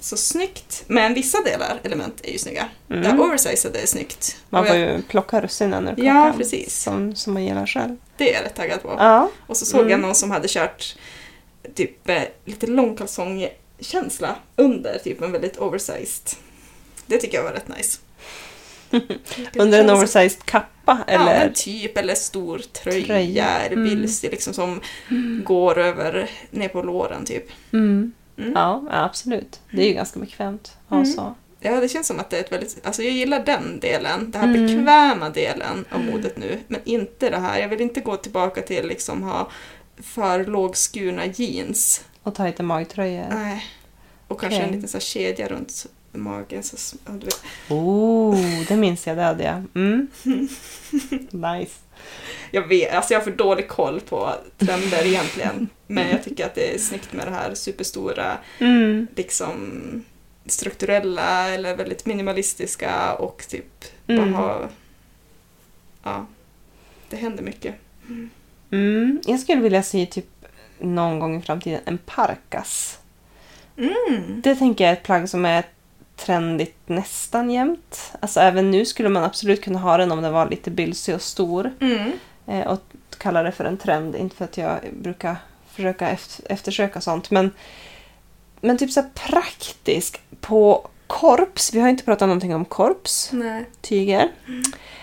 Speaker 2: så snyggt. Men vissa delar, element, är ju snygga. Det
Speaker 1: Mm.
Speaker 2: här oversized är snyggt.
Speaker 1: Man får
Speaker 2: jag,
Speaker 1: ju plocka russinen ur
Speaker 2: Ja,
Speaker 1: kakan.
Speaker 2: precis.
Speaker 1: Som, som man gillar själv.
Speaker 2: det är jag rätt taggad på.
Speaker 1: Ja.
Speaker 2: Och så såg jag
Speaker 1: Mm.
Speaker 2: någon som hade kört typ eh, lite långkalsongkänsla under typ en väldigt oversized. Det tycker jag var rätt nice.
Speaker 1: Under en
Speaker 2: Det
Speaker 1: oversized kappa
Speaker 2: Ja,
Speaker 1: eller?
Speaker 2: men typ, eller stor tröja,
Speaker 1: Tröja.
Speaker 2: eller
Speaker 1: Mm.
Speaker 2: bilstig liksom som går över ner på låren typ.
Speaker 1: Mm.
Speaker 2: Mm.
Speaker 1: Ja, absolut. Det är ju ganska bekvämt att ha
Speaker 2: Mm.
Speaker 1: så.
Speaker 2: Ja, det känns som att det är ett väldigt... Alltså jag gillar den delen, den här
Speaker 1: Mm.
Speaker 2: bekväma delen av modet nu. Men inte det här, jag vill inte gå tillbaka till liksom ha för lågskurna jeans.
Speaker 1: Och tajta magtröjor.
Speaker 2: Nej. Och kanske
Speaker 1: Okej.
Speaker 2: en liten så kedja runt magen. Så, du.
Speaker 1: Oh, det minns jag. Det hade jag. Mm. nice.
Speaker 2: Jag vet, alltså jag har för dålig koll på trender egentligen. Men jag tycker att det är snyggt med det här superstora,
Speaker 1: Mm.
Speaker 2: liksom strukturella eller väldigt minimalistiska och typ
Speaker 1: Mm.
Speaker 2: bara ha... Ja, det händer mycket.
Speaker 1: Mm. Jag skulle vilja se typ någon gång i framtiden en parkas.
Speaker 2: Mm.
Speaker 1: Det tänker jag är ett plagg som är trendigt nästan jämt. Alltså även nu skulle man absolut kunna ha den om den var lite bylsig och stor.
Speaker 2: Mm.
Speaker 1: Eh, och kalla det för en trend. Inte för att jag brukar försöka eft- eftersöka sånt. Men, men typ så praktisk. På korps, vi har inte pratat någonting om korps,
Speaker 2: Nej.
Speaker 1: tyger.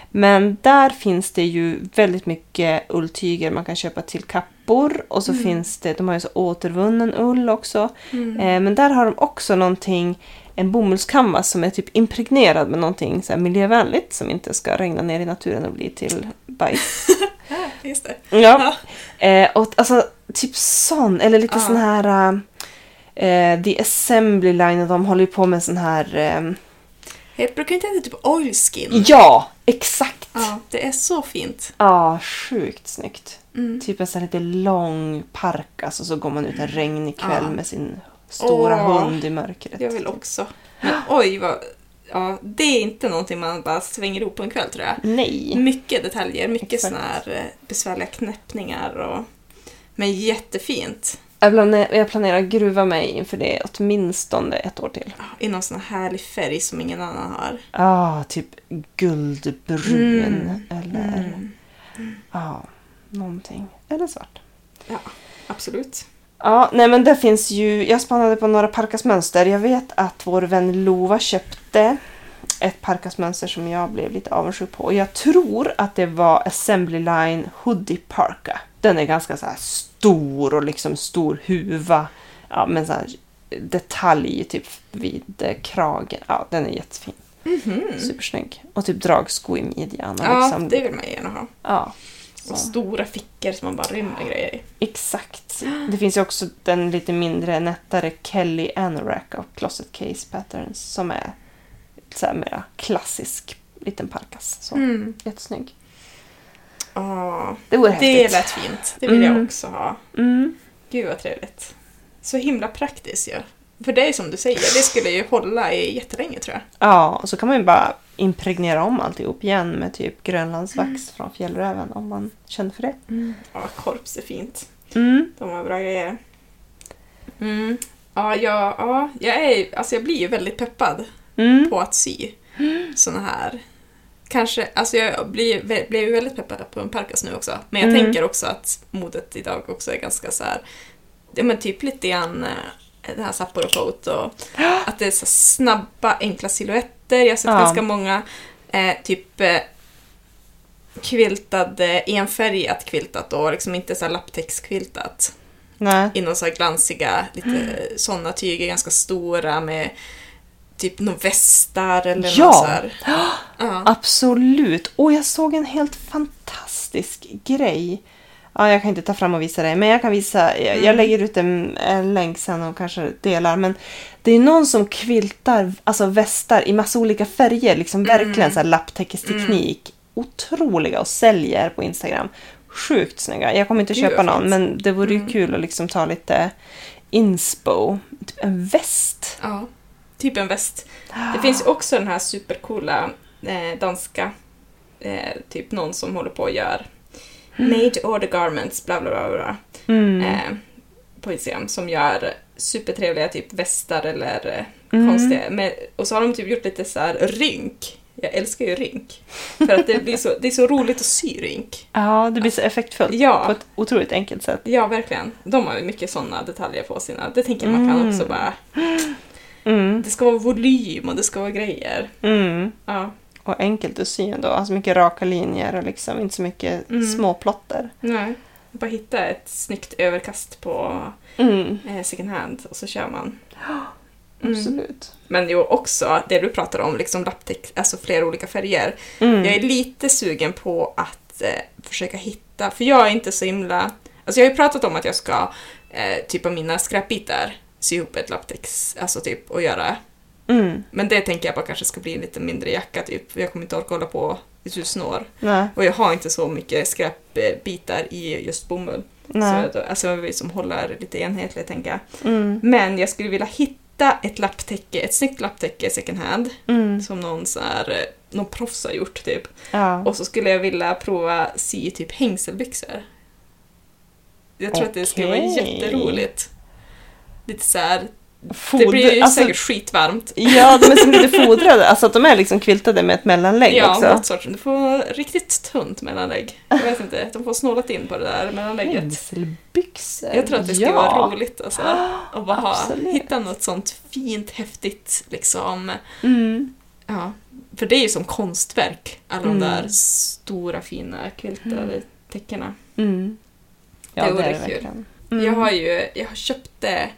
Speaker 1: Men där finns det ju väldigt mycket ulltyger man kan köpa till kappor. Och så
Speaker 2: Mm.
Speaker 1: finns det, de har ju så återvunnen ull också.
Speaker 2: Mm.
Speaker 1: Eh, men där har de också någonting, en bomullskanvas som är typ impregnerad med någonting så miljövänligt som inte ska regna ner i naturen och bli till bajs.
Speaker 2: Ja, just det.
Speaker 1: Ja. Eh, och alltså typ sån, eller lite
Speaker 2: Ja.
Speaker 1: sån här eh, The Assembly Line och de håller ju på med sån här... Eh,
Speaker 2: Jag brukar inte heta typ oilskin.
Speaker 1: ja, exakt! Ja,
Speaker 2: Ja, det är så fint.
Speaker 1: sjukt snyggt.
Speaker 2: Mm.
Speaker 1: Typ en sån här lite lång parkas och så går man ut en regnig kväll
Speaker 2: Ja.
Speaker 1: med sin stora
Speaker 2: Åh,
Speaker 1: hund i mörkret.
Speaker 2: Jag vill också. Men oj, vad... Ja, det är inte någonting man bara svänger ihop på en kväll tror jag.
Speaker 1: Nej.
Speaker 2: Mycket detaljer, mycket
Speaker 1: Exakt.
Speaker 2: såna här eh, besvärliga knäppningar och... Men jättefint.
Speaker 1: Jag planerar, jag planerar gruva mig inför det åtminstone ett år till.
Speaker 2: Ja, I någon sån här härlig färg som ingen annan har.
Speaker 1: Ah, typ guldbrun eller
Speaker 2: Mm.
Speaker 1: ja, någonting. Eller svart.
Speaker 2: Ja, absolut.
Speaker 1: Ja, nej men det finns ju, jag spannade på några parkasmönster. Jag vet att vår vän Lova köpte ett parkasmönster som jag blev lite avundsjuk på. Och jag tror att det var Assembly Line Hoodie Parka. Den är ganska så stor och liksom stor huva. Ja, men så detalj typ vid kragen. Ja, den är jättefin.
Speaker 2: Mhm.
Speaker 1: Supersnygg. Och typ dragsko i midjan.
Speaker 2: Ja,
Speaker 1: liksom,
Speaker 2: det vill man gärna ha.
Speaker 1: ja, så.
Speaker 2: stora fickor som man bara rymmer grejer i.
Speaker 1: Exakt. Det finns ju också den lite mindre nättare Kelly Anorak av Closet Case Patterns som är så här mera klassisk liten parkas. Så
Speaker 2: Mm.
Speaker 1: jättesnygg.
Speaker 2: Ja,
Speaker 1: Det vore
Speaker 2: det
Speaker 1: häftigt.
Speaker 2: lät fint. Det vill jag
Speaker 1: Mm.
Speaker 2: också ha.
Speaker 1: Mm.
Speaker 2: Gud vad trevligt. Så himla praktiskt ju. Ja. För det är som du säger, det skulle ju hålla i jättelänge tror jag.
Speaker 1: Ja, och så kan man ju bara impregnera om alltihop igen med typ grönlandsvax från fjällräven om man känner för det.
Speaker 2: Ja, korps är fint.
Speaker 1: Mm.
Speaker 2: De har bra grejer. Mm. Ja, jag, ja, jag, är, alltså jag blir ju väldigt peppad
Speaker 1: Mm.
Speaker 2: på att sy såna här. Kanske, alltså jag blir, blev ju väldigt peppad på en parkas nu också. Men jag
Speaker 1: Mm.
Speaker 2: tänker också att modet idag också är ganska så här, ja men typ lite grann det här Sapporo Coat och att det är så snabba, enkla silhuetter. Jag har sett
Speaker 1: Ja.
Speaker 2: ganska många eh, typ eh, kviltad, eh, enfärgat kviltat och liksom inte så här lapptäckskviltat. I någon så här glansiga, lite sådana tyger, ganska stora med typ några västar eller
Speaker 1: Ja.
Speaker 2: något så här. Ja.
Speaker 1: Absolut. Och jag såg en helt fantastisk grej. Ja, jag kan inte ta fram och visa dig, men jag kan visa. Jag,
Speaker 2: Mm.
Speaker 1: jag lägger ut en, en länk sen och kanske delar. Men det är någon som kviltar alltså västar i massa olika färger. Liksom verkligen så här lapptäckesteknik. Otroliga och säljer på Instagram. Sjukt snygga. Jag kommer inte
Speaker 2: Gud,
Speaker 1: köpa någon,
Speaker 2: fint.
Speaker 1: men det vore ju kul att liksom ta lite inspo. Typ en väst.
Speaker 2: Ja, typ en väst. Det finns ju också den här supercoola eh, danska, eh, typ någon som håller på och gör made to order garments, bla bla bla, bla
Speaker 1: Mm.
Speaker 2: eh, på Instagram, som gör supertrevliga typ västar eller eh,
Speaker 1: Mm.
Speaker 2: konstiga. Men, och så har de typ gjort lite så här rynk. Jag älskar ju rynk. För att det, blir så, det är så roligt att sy rynk.
Speaker 1: Ja, det blir så effektfullt.
Speaker 2: Ja.
Speaker 1: På ett otroligt enkelt sätt.
Speaker 2: Ja, verkligen. De har ju mycket sådana detaljer på sina. Det tänker man kan
Speaker 1: Mm.
Speaker 2: också bara...
Speaker 1: Mm.
Speaker 2: Det ska vara volym och det ska vara grejer.
Speaker 1: Mm.
Speaker 2: Ja.
Speaker 1: Och enkelt att sy ändå. Alltså mycket raka linjer och liksom inte så mycket
Speaker 2: Mm.
Speaker 1: små plotter.
Speaker 2: Nej. Bara hitta ett snyggt överkast på
Speaker 1: Mm.
Speaker 2: eh, second hand och så kör man. Mm.
Speaker 1: Absolut.
Speaker 2: Men jo, också det du pratar om, liksom lapptäck, alltså flera olika färger.
Speaker 1: Mm.
Speaker 2: Jag är lite sugen på att eh, försöka hitta, för jag är inte så himla... Alltså jag har ju pratat om att jag ska, eh, typ av mina skräpbitar, sy ihop ett lapptäcks, alltså typ och göra.
Speaker 1: Mm.
Speaker 2: Men det tänker jag bara kanske ska bli en lite mindre jacka typ, jag kommer inte orka hålla på i tusen år.
Speaker 1: Nej.
Speaker 2: Och jag har inte så mycket skräpbitar i just bomull.
Speaker 1: Nej.
Speaker 2: Så, alltså jag vill som håller lite enhetligt tänker jag.
Speaker 1: Mm.
Speaker 2: Men jag skulle vilja hitta ett lapptäcke, ett snyggt lapptäcke second hand.
Speaker 1: Mm.
Speaker 2: Som någon så här, eh, någon proffs har gjort typ.
Speaker 1: Ja.
Speaker 2: Och så skulle jag vilja prova sy typ hängselbyxor. Jag tror att det skulle vara jätteroligt. Lite så här,
Speaker 1: Foder,
Speaker 2: det blir ju
Speaker 1: alltså,
Speaker 2: säkert skitvarmt.
Speaker 1: Ja, de är som lite fodrade. Alltså att de är liksom quiltade med ett mellanlägg
Speaker 2: Ja,
Speaker 1: också.
Speaker 2: något sorts. Du får riktigt tunt mellanlägg. Jag vet inte, de får snålat in på det där mellanlägget.
Speaker 1: Hängselbyxor.
Speaker 2: Jag tror att det skulle
Speaker 1: ja.
Speaker 2: vara roligt alltså. Att bara ha, hitta något sånt fint, häftigt liksom.
Speaker 1: Mm.
Speaker 2: Ja. För det är ju som konstverk, alla
Speaker 1: Mm.
Speaker 2: de där stora fina quiltade täckena.
Speaker 1: Mm. Ja,
Speaker 2: Det vore
Speaker 1: är det
Speaker 2: kul.
Speaker 1: verkligen. Mm.
Speaker 2: Jag har ju, jag har köpt det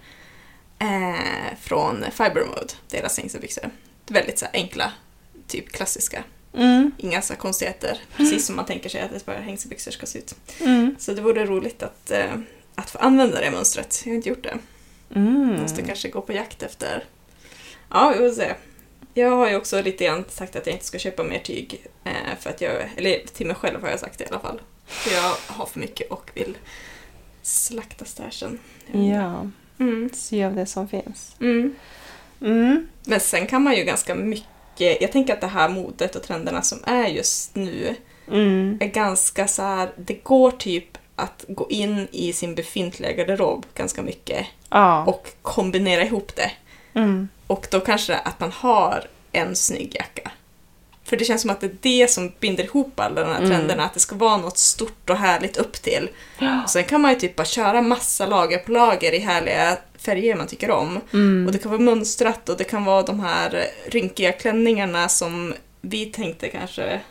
Speaker 2: eh, från Fiber Mode, deras hängselbyxor. Väldigt så här, enkla, typ klassiska.
Speaker 1: Mm.
Speaker 2: Inga så här konstigheter, precis som man tänker sig att ett par hängselbyxor ska se ut.
Speaker 1: Mm.
Speaker 2: Så det vore roligt att, eh, att få använda det mönstret. Jag har inte gjort det.
Speaker 1: Mm.
Speaker 2: Måste kanske gå på jakt efter... Ja, vi får se. Jag har ju också lite grann sagt att jag inte ska köpa mer tyg. Eh, för att jag, eller till mig själv har jag sagt det i alla fall. För jag har för mycket och vill slakta stashen.
Speaker 1: Ja,
Speaker 2: Mm.
Speaker 1: se av det som finns.
Speaker 2: Mm.
Speaker 1: Mm.
Speaker 2: Men sen kan man ju ganska mycket... Jag tänker att det här modet och trenderna som är just nu
Speaker 1: Mm.
Speaker 2: är ganska så här... Det går typ att gå in i sin befintliga garderob ganska mycket
Speaker 1: Ja.
Speaker 2: och kombinera ihop det.
Speaker 1: Mm.
Speaker 2: Och då kanske att man har en snygg jacka. För det känns som att det är det som binder ihop alla de här
Speaker 1: Mm.
Speaker 2: trenderna, att det ska vara något stort och härligt upp till. Och sen kan man ju typ bara köra massa lager på lager i härliga färger man tycker om.
Speaker 1: Mm.
Speaker 2: Och det kan vara mönstrat och det kan vara de här rynkiga klänningarna som vi tänkte kanske...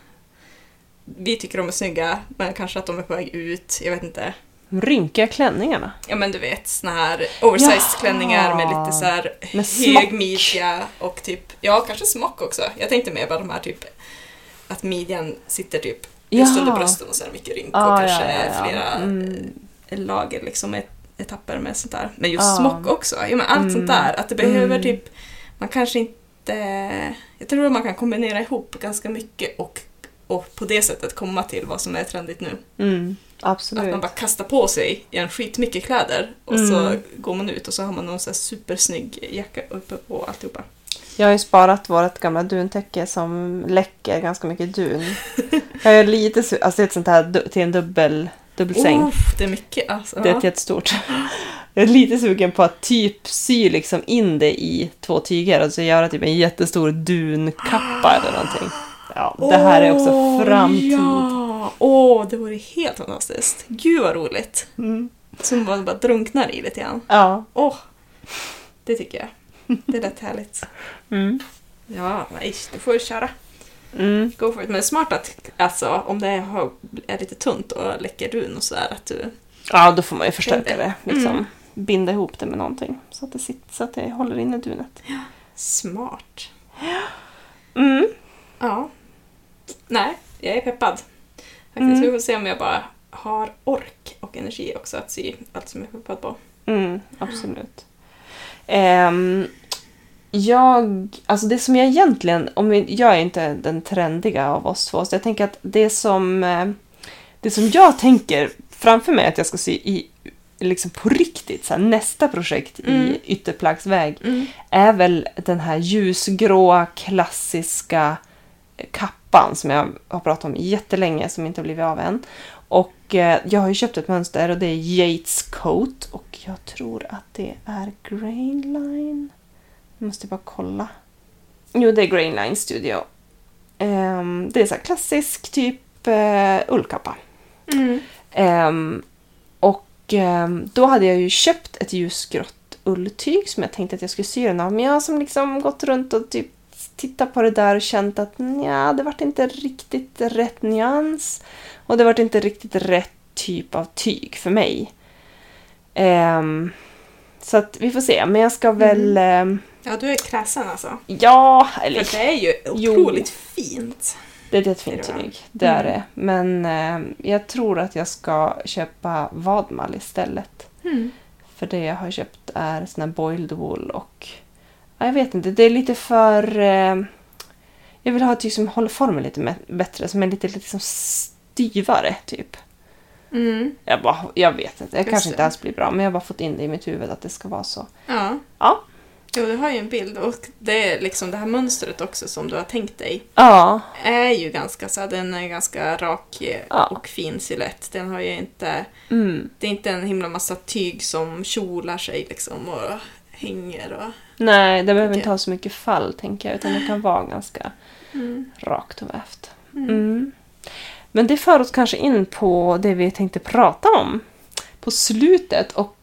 Speaker 2: Vi tycker de är snygga, men kanske att de är på väg ut. Jag vet inte.
Speaker 1: Rynkiga klänningarna.
Speaker 2: Ja men du vet, såna här oversized klänningar med lite så här
Speaker 1: Med
Speaker 2: hög
Speaker 1: smock.
Speaker 2: midja och typ, ja kanske smock också. Jag tänkte mer bara de här typ, att midjan sitter typ just
Speaker 1: Jaha.
Speaker 2: under brösten och så är det mycket rynk och
Speaker 1: Ah,
Speaker 2: kanske
Speaker 1: ja, ja, ja.
Speaker 2: flera
Speaker 1: Mm.
Speaker 2: lager liksom, et- etapper med sånt där. Men just
Speaker 1: Ah.
Speaker 2: smock också, ja men allt
Speaker 1: Mm.
Speaker 2: sånt där. Att det behöver
Speaker 1: Mm.
Speaker 2: typ, man kanske inte, jag tror att man kan kombinera ihop ganska mycket och, och på det sättet komma till vad som är trendigt nu.
Speaker 1: Mm.
Speaker 2: Att
Speaker 1: Absolut.
Speaker 2: man bara kastar på sig en skitmycket kläder och så
Speaker 1: Mm.
Speaker 2: går man ut och så har man någon så här supersnygg jacka uppe på alltihopa.
Speaker 1: Jag har ju sparat vårt gamla duntäcke som läcker ganska mycket dun. Jag är lite alltså ett sånt här till en dubbel, dubbelsäng.
Speaker 2: Uff, det är mycket alltså.
Speaker 1: Det är ett jättestort. Jag är lite sugen på att typ sy liksom in det i två tyger och så göra typ en jättestor dunkappa eller någonting. Ja, det här är också framtid.
Speaker 2: Ja! Åh, det vore helt fantastiskt. Gud vad roligt.
Speaker 1: Mm.
Speaker 2: Som man bara drunknar i lite grann.
Speaker 1: Ja.
Speaker 2: Åh, det tycker jag. Det lät härligt.
Speaker 1: Mm.
Speaker 2: Ja, nej, du får ju köra.
Speaker 1: Mm.
Speaker 2: go for it. Men är smart att alltså, om det är, är lite tunt och läcker run och sådär att du...
Speaker 1: Ja, då får man ju förstärka det. Liksom.
Speaker 2: Mm.
Speaker 1: Binda ihop det med någonting så att det, sitter, så att det håller inne dunet.
Speaker 2: Smart.
Speaker 1: Mm.
Speaker 2: Ja. Nej, jag är peppad. Faktiskt.
Speaker 1: Mm.
Speaker 2: Vi får se om jag bara har ork och energi också att sy allt som jag peppad på.
Speaker 1: Mm, absolut. Ehm, jag, alltså det som jag egentligen, om vi, jag är inte den trendiga av oss två, så jag tänker att det som, eh, det som jag tänker framför mig att jag ska sy i, liksom på riktigt, så här, nästa projekt
Speaker 2: Mm.
Speaker 1: i ytterplaggsväg, är väl den här ljusgråa klassiska kappan som jag har pratat om jättelänge som inte har blivit av än. Och eh, jag har ju köpt ett mönster och det är Yates Coat och jag tror att det är Grainline. Jag måste bara kolla. Jo, det är Grainline Studio. Ehm, det är så här klassisk typ uh, ullkappa.
Speaker 2: Mm.
Speaker 1: Ehm, och ehm, då hade jag ju köpt ett ljusgrått ulltyg som jag tänkte att jag skulle sy den av. Men jag har som liksom gått runt och typ tittat på det där och känt att nja, det vart inte riktigt rätt nyans. Och det vart inte riktigt rätt typ av tyg för mig. Ehm, så att vi får se. Men jag ska väl... ehm,
Speaker 2: Ja, du är kräsen alltså.
Speaker 1: ja, eller
Speaker 2: För det är ju
Speaker 1: Jo.
Speaker 2: otroligt fint.
Speaker 1: Det är ett fint tyg, det är
Speaker 2: Mm.
Speaker 1: det. Men eh, jag tror att jag ska köpa vadmal istället.
Speaker 2: Mm.
Speaker 1: För det jag har köpt är sån här boiled wool och ja, jag vet inte, det är lite för... Eh, jag vill ha ett tyg som håller formen lite bättre, som är lite liksom styvare typ.
Speaker 2: Mm.
Speaker 1: Jag, bara, jag vet inte, det
Speaker 2: Just
Speaker 1: kanske
Speaker 2: det.
Speaker 1: inte alls blir bra men jag har bara fått in det i mitt huvud att det ska vara så.
Speaker 2: Ja.
Speaker 1: Ja.
Speaker 2: Jo, du har ju en bild och det är liksom det här mönstret också som du har tänkt dig
Speaker 1: Ja,
Speaker 2: är ju ganska så den är ganska rak eh,
Speaker 1: Ja.
Speaker 2: och fin silhuett. Den har ju inte,
Speaker 1: mm.
Speaker 2: det är inte en himla massa tyg som kjolar sig liksom och hänger och...
Speaker 1: Nej, det behöver inte ha så mycket fall tänker jag utan det kan vara ganska
Speaker 2: Mm.
Speaker 1: rakt och vävt.
Speaker 2: Mm.
Speaker 1: Mm. Men det för oss kanske in på det vi tänkte prata om på slutet. Och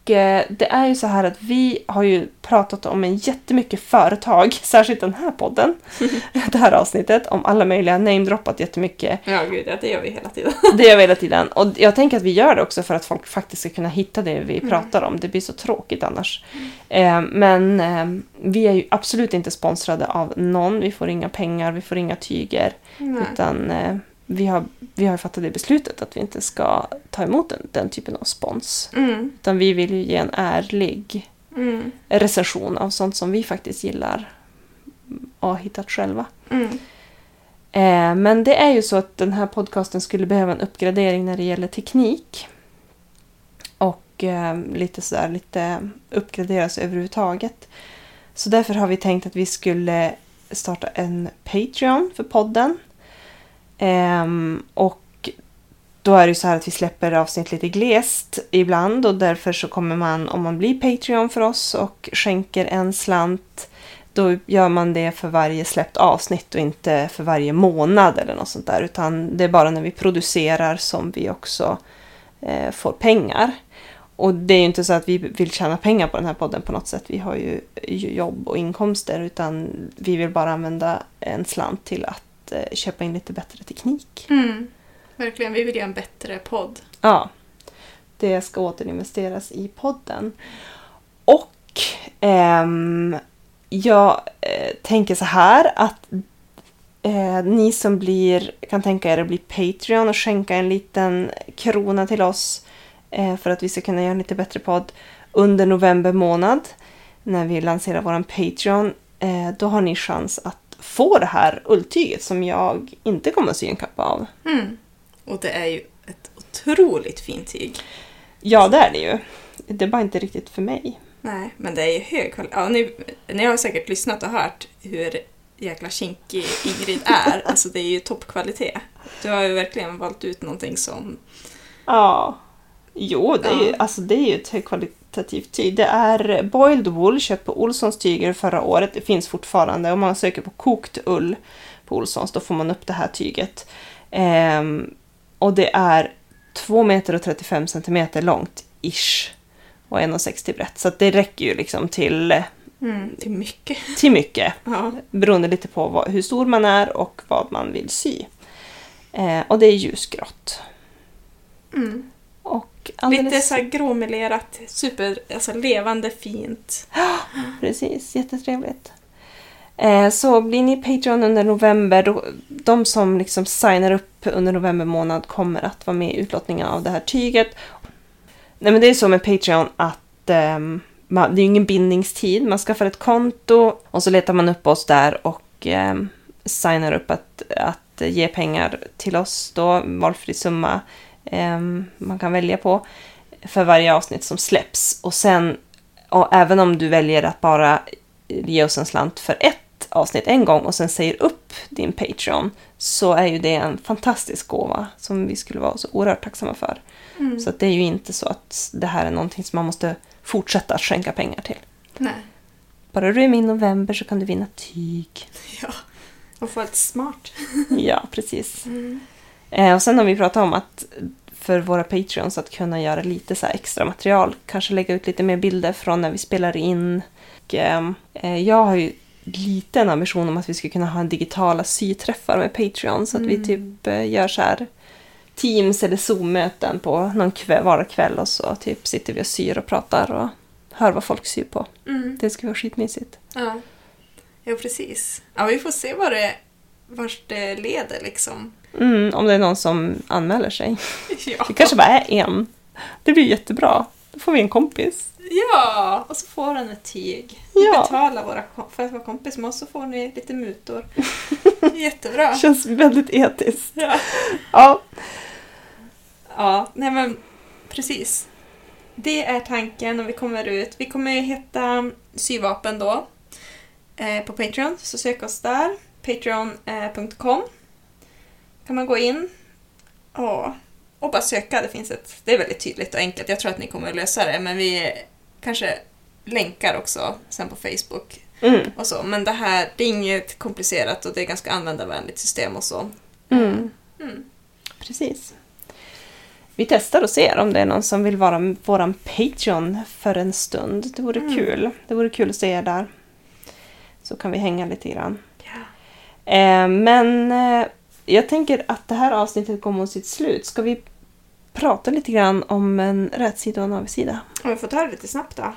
Speaker 1: det är ju så här att vi har ju pratat om en jättemycket företag, särskilt den här podden, det här avsnittet, om alla möjliga, namedroppat jättemycket.
Speaker 2: Ja, gud, ja, det gör vi hela tiden.
Speaker 1: Det gör vi hela tiden. Och jag tänker att vi gör det också för att folk faktiskt ska kunna hitta det vi
Speaker 2: Mm.
Speaker 1: pratar om. Det blir så tråkigt annars. Eh, men eh, vi är ju absolut inte sponsrade av någon. Vi får inga pengar, vi får inga tyger.
Speaker 2: Nej.
Speaker 1: Utan eh, vi har, vi har fattat det beslutet att vi inte ska ta emot den, den typen av spons.
Speaker 2: Mm.
Speaker 1: Utan vi vill ju ge en ärlig
Speaker 2: Mm.
Speaker 1: recension av sånt som vi faktiskt gillar och har hittat själva.
Speaker 2: Mm.
Speaker 1: Eh, men det är ju så att den här podcasten skulle behöva en uppgradering när det gäller teknik. Och eh, lite sådär, lite uppgraderas överhuvudtaget. Så därför har vi tänkt att vi skulle starta en Patreon för podden. Ehm, och då är det ju så här att vi släpper avsnitt lite glest ibland och därför så kommer man, om man blir Patreon för oss och skänker en slant, då gör man det för varje släppt avsnitt och inte för varje månad eller något sånt där. Utan det är bara när vi producerar som vi också eh, får pengar. Och det är ju inte så att vi vill tjäna pengar på den här podden på något sätt. Vi har ju, jobb och inkomster utan vi vill bara använda en slant till att köpa in lite bättre teknik.
Speaker 2: Mm. Verkligen, vi vill göra en bättre podd.
Speaker 1: Ja, det ska återinvesteras i podden. Och ehm, jag eh, tänker så här att eh, ni som blir, kan tänka er att bli Patreon och skänka en liten krona till oss eh, för att vi ska kunna göra en lite bättre podd under november månad när vi lanserar vår Patreon. Eh, då har ni chans att få det här ulltyget som jag inte kommer att sy en kappa av.
Speaker 2: Mm. Och det är ju ett otroligt fint tyg.
Speaker 1: Ja, det är det ju. Det är bara inte riktigt för mig.
Speaker 2: Nej, men det är ju hög kvalitet. Ja, ni, ni har säkert lyssnat och hört hur jäkla kinkig Ingrid är. Alltså det är ju toppkvalitet. Du har ju verkligen valt ut någonting som...
Speaker 1: Ja. Jo, det är, ju,
Speaker 2: Ja.
Speaker 1: alltså, det är ju ett högkvalitativt tyg. Det är boiled wool, köpt på Olssons tyger förra året. Det finns fortfarande. Om man söker på kokt ull på Olssons då får man upp det här tyget. Ehm, och det är 2 meter och 35 centimeter långt, ish. Och 1,60 brett. Så det räcker ju liksom till
Speaker 2: Mm, till mycket.
Speaker 1: till mycket.
Speaker 2: Ja.
Speaker 1: Beroende lite på vad, hur stor man är och vad man vill sy. Eh, och det är ljusgrått.
Speaker 2: Mm.
Speaker 1: Och alldeles,
Speaker 2: Lite så här gråmelerat, super, alltså levande fint.
Speaker 1: Precis, jättetrevligt. Eh, så blir ni Patreon under november, då, de som liksom signar upp under november månad kommer att vara med i utlottningen av det här tyget. Nej men det är så med Patreon att ehm, man, det är ingen bindningstid, man skaffar ett konto och så letar man upp oss där och ehm, signar upp att, att ge pengar till oss då, valfri summa man kan välja på för varje avsnitt som släpps. Och sen, och även om du väljer att bara ge oss en slant för ett avsnitt en gång och sen säger upp din Patreon så är ju det en fantastisk gåva som vi skulle vara så oerhört tacksamma för.
Speaker 2: Mm.
Speaker 1: Så det är ju inte så att det här är någonting som man måste fortsätta att skänka pengar till.
Speaker 2: Nej.
Speaker 1: Bara du är med i november så kan du vinna tyg.
Speaker 2: Ja. Och få ett smart.
Speaker 1: Ja, precis. Eh, och sen har vi pratat om att för våra Patreons att kunna göra lite så här extra material. Kanske lägga ut lite mer bilder från när vi spelar in. Och, ehm, eh, jag har ju lite en ambition om att vi ska kunna ha en digitala syträffar med Patreon. Så att vi typ eh, gör så här Teams eller Zoom-möten på någon kväll, vardagskväll och så typ sitter vi och syr och pratar och hör vad folk syr på.
Speaker 2: Mm.
Speaker 1: Det ska vara skitmysigt.
Speaker 2: Ja. ja, precis. Ja, vi får se vad det, vart det leder liksom.
Speaker 1: Mm, om det är någon som anmäler sig.
Speaker 2: Ja.
Speaker 1: Det kanske bara är en. Det blir jättebra. Då får vi en kompis.
Speaker 2: ja, och så får han ett tyg.
Speaker 1: Ja.
Speaker 2: Betala våra för att vara kompis med oss så får ni lite mutor. Jättebra.
Speaker 1: Känns väldigt etiskt.
Speaker 2: Ja.
Speaker 1: Ja.
Speaker 2: Ja, nej men precis. Det är tanken och vi kommer ut. Vi kommer heta Syvapen då eh, på Patreon, så sök oss där. Patreon.com kan man gå in och, och bara söka. Det finns ett, det är väldigt tydligt och enkelt. Jag tror att ni kommer att lösa det, men vi kanske länkar också sen på Facebook
Speaker 1: Mm.
Speaker 2: och så. Men det här, det är inget komplicerat och det är ganska användarvänligt system och så.
Speaker 1: Mm.
Speaker 2: Mm.
Speaker 1: Precis. Vi testar och ser om det är någon som vill vara våran Patreon för en stund. Det vore
Speaker 2: Mm.
Speaker 1: kul. Det vore kul att se er där. Så kan vi hänga lite grann.
Speaker 2: Ja.
Speaker 1: Eh, men eh, jag tänker att det här avsnittet går mot sitt slut. Ska vi prata lite grann om en rätsida och en avigsida?
Speaker 2: Om vi får ta det lite snabbt då.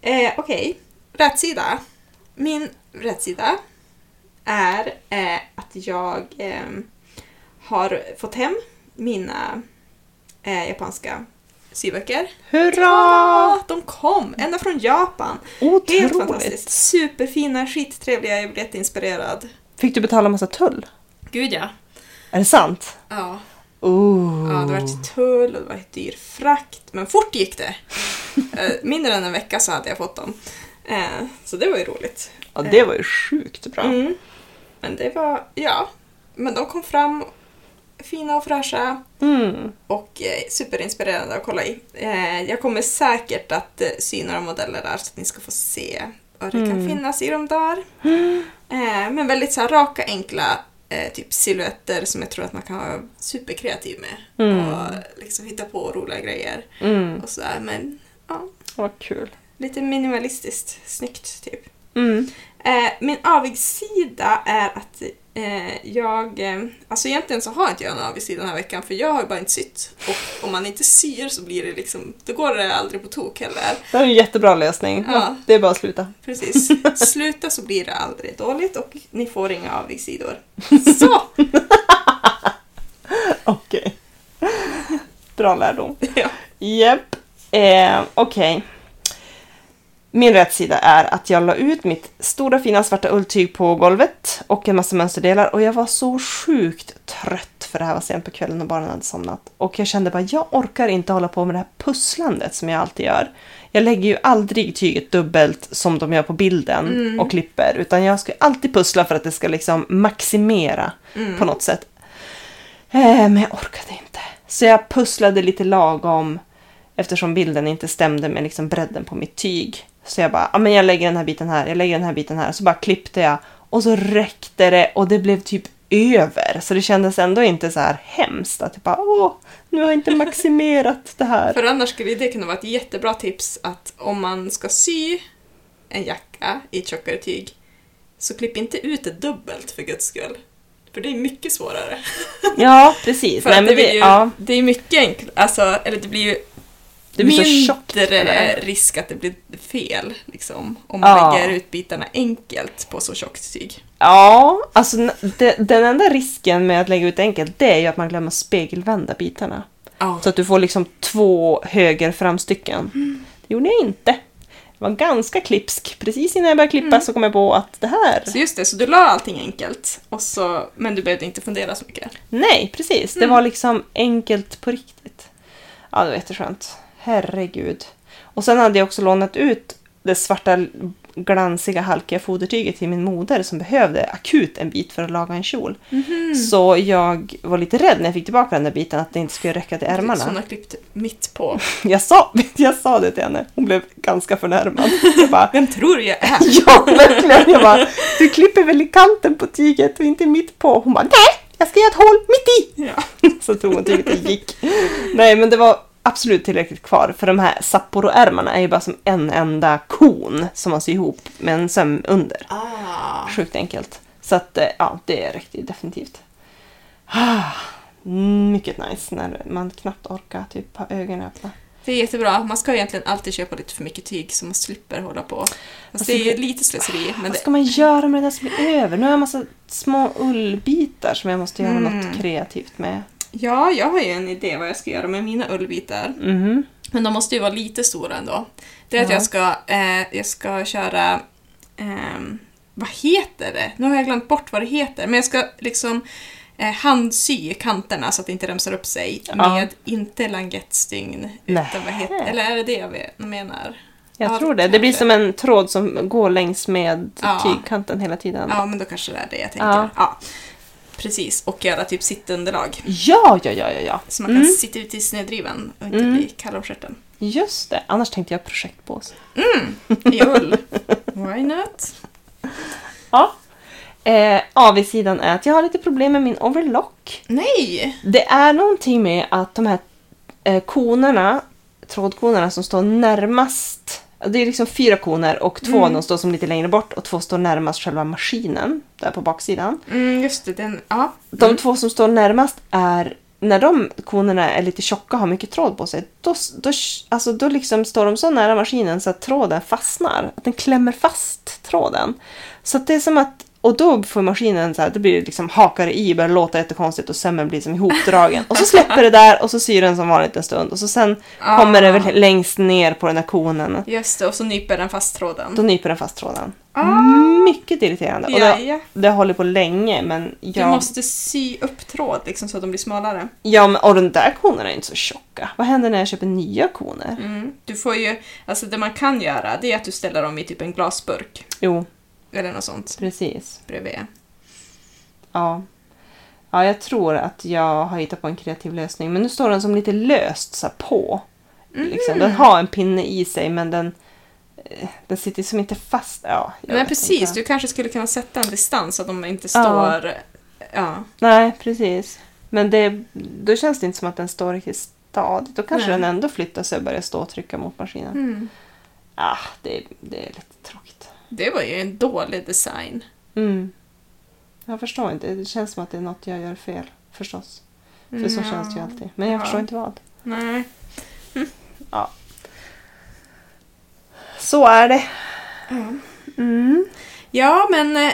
Speaker 2: Eh, Okej, rätsida. Min rätsida är eh, att jag eh, har fått hem mina eh, japanska syböcker.
Speaker 1: Hurra!
Speaker 2: De kom! Ända från Japan. Helt
Speaker 1: Otroligt!
Speaker 2: fantastiskt. Superfina, skittrevliga, jag blev jätteinspirerad.
Speaker 1: Fick du betala massa tull?
Speaker 2: Gud ja.
Speaker 1: Är det sant?
Speaker 2: Ja.
Speaker 1: Oh.
Speaker 2: Ja, det var tull och det var ett dyr frakt, men fort gick det. Eh, Mindre än en vecka så hade jag fått dem. Eh, Så det var ju roligt.
Speaker 1: Ja, det var ju sjukt bra.
Speaker 2: Mm. Men det var, ja, men de kom fram fina och fräscha
Speaker 1: Mm.
Speaker 2: och eh, superinspirerande att kolla i. Eh, Jag kommer säkert att eh, sy några modeller där så att ni ska få se vad det kan
Speaker 1: Mm.
Speaker 2: finnas i dem där. Eh, Men väldigt så här raka, enkla eh, typ silhuetter som jag tror att man kan vara superkreativ med.
Speaker 1: Mm.
Speaker 2: Och liksom hitta på roliga grejer
Speaker 1: Mm.
Speaker 2: och sådär. Men ja,
Speaker 1: Vad kul.
Speaker 2: lite minimalistiskt snyggt typ. Eh, min avigsida är att eh, jag... Eh, alltså egentligen så har inte jag en avigsida den här veckan för jag har ju bara inte sytt. Och om man inte syr så blir det liksom... Då går det aldrig på tok heller.
Speaker 1: Det är en jättebra lösning.
Speaker 2: Ja.
Speaker 1: Det är bara att sluta.
Speaker 2: Precis. Sluta så blir det aldrig dåligt och ni får inga avigsidor. Så!
Speaker 1: Okej. Bra lärdom.
Speaker 2: Ja.
Speaker 1: Japp. Eh, Okej. Min rättsida är att jag la ut mitt stora fina svarta ulltyg på golvet och en massa mönsterdelar och jag var så sjukt trött för det här var sent på kvällen och barnen hade somnat. Och jag kände bara, jag orkar inte hålla på med det här pusslandet som jag alltid gör. Jag lägger ju aldrig tyget dubbelt som de gör på bilden och klipper utan jag ska alltid pussla för att det ska liksom maximera på något sätt. Eh, men jag orkade inte. Så jag pusslade lite lagom eftersom bilden inte stämde med liksom bredden på mitt tyg. Så jag bara, ja men jag lägger den här biten här, jag lägger den här biten här. Så bara klippte jag och så räckte det och det blev typ över. Så det kändes ändå inte så här hemskt att typ bara, åh, nu har jag inte maximerat det här.
Speaker 2: För annars skulle det kunna vara ett jättebra tips att om man ska sy en jacka i tjockare tyg så klipp inte ut det dubbelt för guds skull. För det är mycket svårare.
Speaker 1: Ja, precis.
Speaker 2: För
Speaker 1: Nej, men
Speaker 2: det,
Speaker 1: det,
Speaker 2: blir ju,
Speaker 1: ja,
Speaker 2: det är mycket enklare, alltså, eller det blir ju
Speaker 1: det blir så
Speaker 2: mindre
Speaker 1: tjockt. eller?
Speaker 2: risk att det blir fel, liksom. Om man
Speaker 1: Ja.
Speaker 2: lägger ut bitarna enkelt på så tjockt tyg.
Speaker 1: Ja, alltså den enda risken med att lägga ut enkelt det är ju att man glömmer spegelvända bitarna.
Speaker 2: Ja.
Speaker 1: Så att du får liksom två höger framstycken. Det gjorde jag inte. Jag var ganska klipsk. Precis innan jag började klippa så kom jag på att det här...
Speaker 2: Så just det, så du la allting enkelt, och så, men du behövde inte fundera så mycket.
Speaker 1: Nej, precis. Det var liksom enkelt på riktigt. Ja, det var jätteskönt. Herregud. Och sen hade jag också lånat ut det svarta glansiga halkiga fodertyget till min moder som behövde akut en bit för att laga en kjol. Så jag var lite rädd när jag fick tillbaka den där biten att det inte skulle räcka till
Speaker 2: Så hon
Speaker 1: ärmarna.
Speaker 2: har klippt mitt på.
Speaker 1: Jag sa, jag sa det till henne. Hon blev ganska förnärmad. Jag bara,
Speaker 2: Vem tror du jag är?
Speaker 1: ja, verkligen. Jag bara, du klipper väl i kanten på tyget och inte mitt på? Hon bara, nej, jag ska göra ett hål mitt i.
Speaker 2: Ja.
Speaker 1: Så tog hon tyget och gick. Nej, men det var absolut tillräckligt kvar. För de här Sapporo-ärmarna är ju bara som en enda kon som man syr ihop med en söm under.
Speaker 2: Ah.
Speaker 1: Sjukt enkelt. Så att, eh, ja, det räckte ju definitivt. Ah, Mycket nice när man knappt orkar typ ha ögonen öppna.
Speaker 2: Det är jättebra. Man ska egentligen alltid köpa lite för mycket tyg så man slipper hålla på. Fast
Speaker 1: Alltså,
Speaker 2: det är lite slöseri. Men
Speaker 1: Vad
Speaker 2: det,
Speaker 1: ska man göra med det där som är över? Nu har jag en massa små ullbitar som jag måste göra
Speaker 2: Mm.
Speaker 1: något kreativt med.
Speaker 2: Ja, jag har ju en idé vad jag ska göra med mina ullbitar.
Speaker 1: Mhm.
Speaker 2: Men de måste ju vara lite stora ändå. Det är att
Speaker 1: Ja.
Speaker 2: jag ska, eh, jag ska köra... ehm, vad heter det? Nu har jag glömt bort vad det heter. Men jag ska liksom eh, handsy kanterna så att det inte remsar upp sig.
Speaker 1: Ja.
Speaker 2: Med inte langettstygn. Utan vad heter
Speaker 1: Nähä.
Speaker 2: Eller är det det jag menar?
Speaker 1: Jag
Speaker 2: Ja,
Speaker 1: tror det. Det blir
Speaker 2: kanske.
Speaker 1: som en tråd som går längs med
Speaker 2: Ja.
Speaker 1: tygkanten hela tiden.
Speaker 2: Ja, men då kanske det är det jag tänker.
Speaker 1: Ja.
Speaker 2: Precis, och göra typ sittunderlag.
Speaker 1: Ja, ja, ja, ja, ja.
Speaker 2: Så man kan
Speaker 1: Mm.
Speaker 2: sitta ute i snedriven och inte
Speaker 1: Mm.
Speaker 2: bli kall om stjärten.
Speaker 1: Just det. Annars tänkte jag projektpåse.
Speaker 2: I ull. Why not?
Speaker 1: Ja. Eh, avigsidan är att jag har lite problem med min overlock.
Speaker 2: Nej!
Speaker 1: Det är någonting med att de här eh, konerna, trådkonerna som står närmast det är liksom fyra koner och två
Speaker 2: Mm.
Speaker 1: de står som lite längre bort och två står närmast själva maskinen där på baksidan.
Speaker 2: Mm, just det, den... Ja.
Speaker 1: De
Speaker 2: Mm.
Speaker 1: två som står närmast är när de konerna är lite tjocka och har mycket tråd på sig, då, då, alltså, då liksom står de så nära maskinen så att tråden fastnar. Att den klämmer fast tråden. Så det är som att, och då får maskinen så här, då blir det liksom hakar i, börjar låta jättekonstigt och sömmen blir som ihopdragen. Och så släpper det där och så syr den som vanligt en stund och så sen
Speaker 2: Ah.
Speaker 1: kommer det väl längst ner på den här konen.
Speaker 2: Just det, och så nyper den fast tråden.
Speaker 1: Då nyper den fast tråden.
Speaker 2: Ah.
Speaker 1: Mycket irriterande. Och det,
Speaker 2: ja.
Speaker 1: det håller på länge men
Speaker 2: Du
Speaker 1: jag...
Speaker 2: måste sy upp tråd liksom, så att de blir smalare.
Speaker 1: Ja, men och de där konerna är inte så tjocka. Vad händer när jag köper nya koner?
Speaker 2: Mm. Du får ju... Alltså det man kan göra, det är att du ställer dem i typ en glasburk.
Speaker 1: Jo,
Speaker 2: Eller något sånt
Speaker 1: precis.
Speaker 2: bredvid.
Speaker 1: Ja. Ja, jag tror att jag har hittat på en kreativ lösning. Men nu står den som lite löst så här, på. Liksom. Den har en pinne i sig men den, eh, den sitter som inte fast. Ja,
Speaker 2: Nej precis,
Speaker 1: Inte.
Speaker 2: du kanske skulle kunna sätta en distans så att de inte
Speaker 1: Ja.
Speaker 2: står... Ja.
Speaker 1: Nej, precis. Men det, då känns det inte som att den står riktigt stadigt. Då kanske
Speaker 2: Nej.
Speaker 1: den ändå flyttar sig och börjar stå och trycka mot maskinen.
Speaker 2: Mm.
Speaker 1: Ah, det, det är lite tråkigt.
Speaker 2: Det var ju en dålig design.
Speaker 1: Mm. Jag förstår inte. Det känns som att det är något jag gör fel. Förstås. För så
Speaker 2: Mm,
Speaker 1: känns det ju alltid. Men jag
Speaker 2: Ja.
Speaker 1: förstår inte vad.
Speaker 2: Nej.
Speaker 1: Så är det.
Speaker 2: Ja.
Speaker 1: Mm.
Speaker 2: Ja, men eh,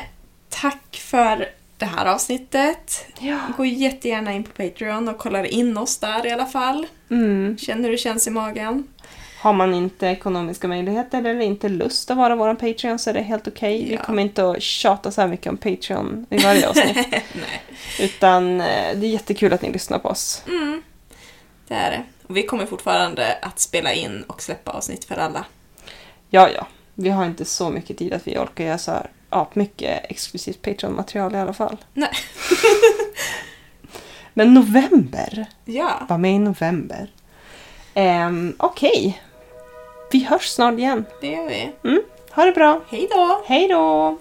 Speaker 2: tack för det här avsnittet.
Speaker 1: Ja.
Speaker 2: Gå jättegärna in på Patreon och kolla in oss där i alla fall.
Speaker 1: Mm.
Speaker 2: Känner det känns i magen.
Speaker 1: Har man inte ekonomiska möjligheter eller inte lust att vara vår Patreon så är det helt okej. Vi
Speaker 2: Ja.
Speaker 1: kommer inte att tjata så här mycket om Patreon i varje avsnitt.
Speaker 2: Nej.
Speaker 1: Utan eh, det är jättekul att ni lyssnar på oss.
Speaker 2: Mm. Det är det. Och vi kommer fortfarande att spela in och släppa avsnitt för alla.
Speaker 1: Ja, ja. Vi har inte så mycket tid att vi orkar göra så här ja, mycket exklusivt Patreon-material i alla fall.
Speaker 2: Nej.
Speaker 1: Men november.
Speaker 2: Ja.
Speaker 1: Var med i november. Um, Okej. Vi hörs snart igen.
Speaker 2: Det gör vi.
Speaker 1: Ha det bra.
Speaker 2: Hej då!
Speaker 1: Hej då!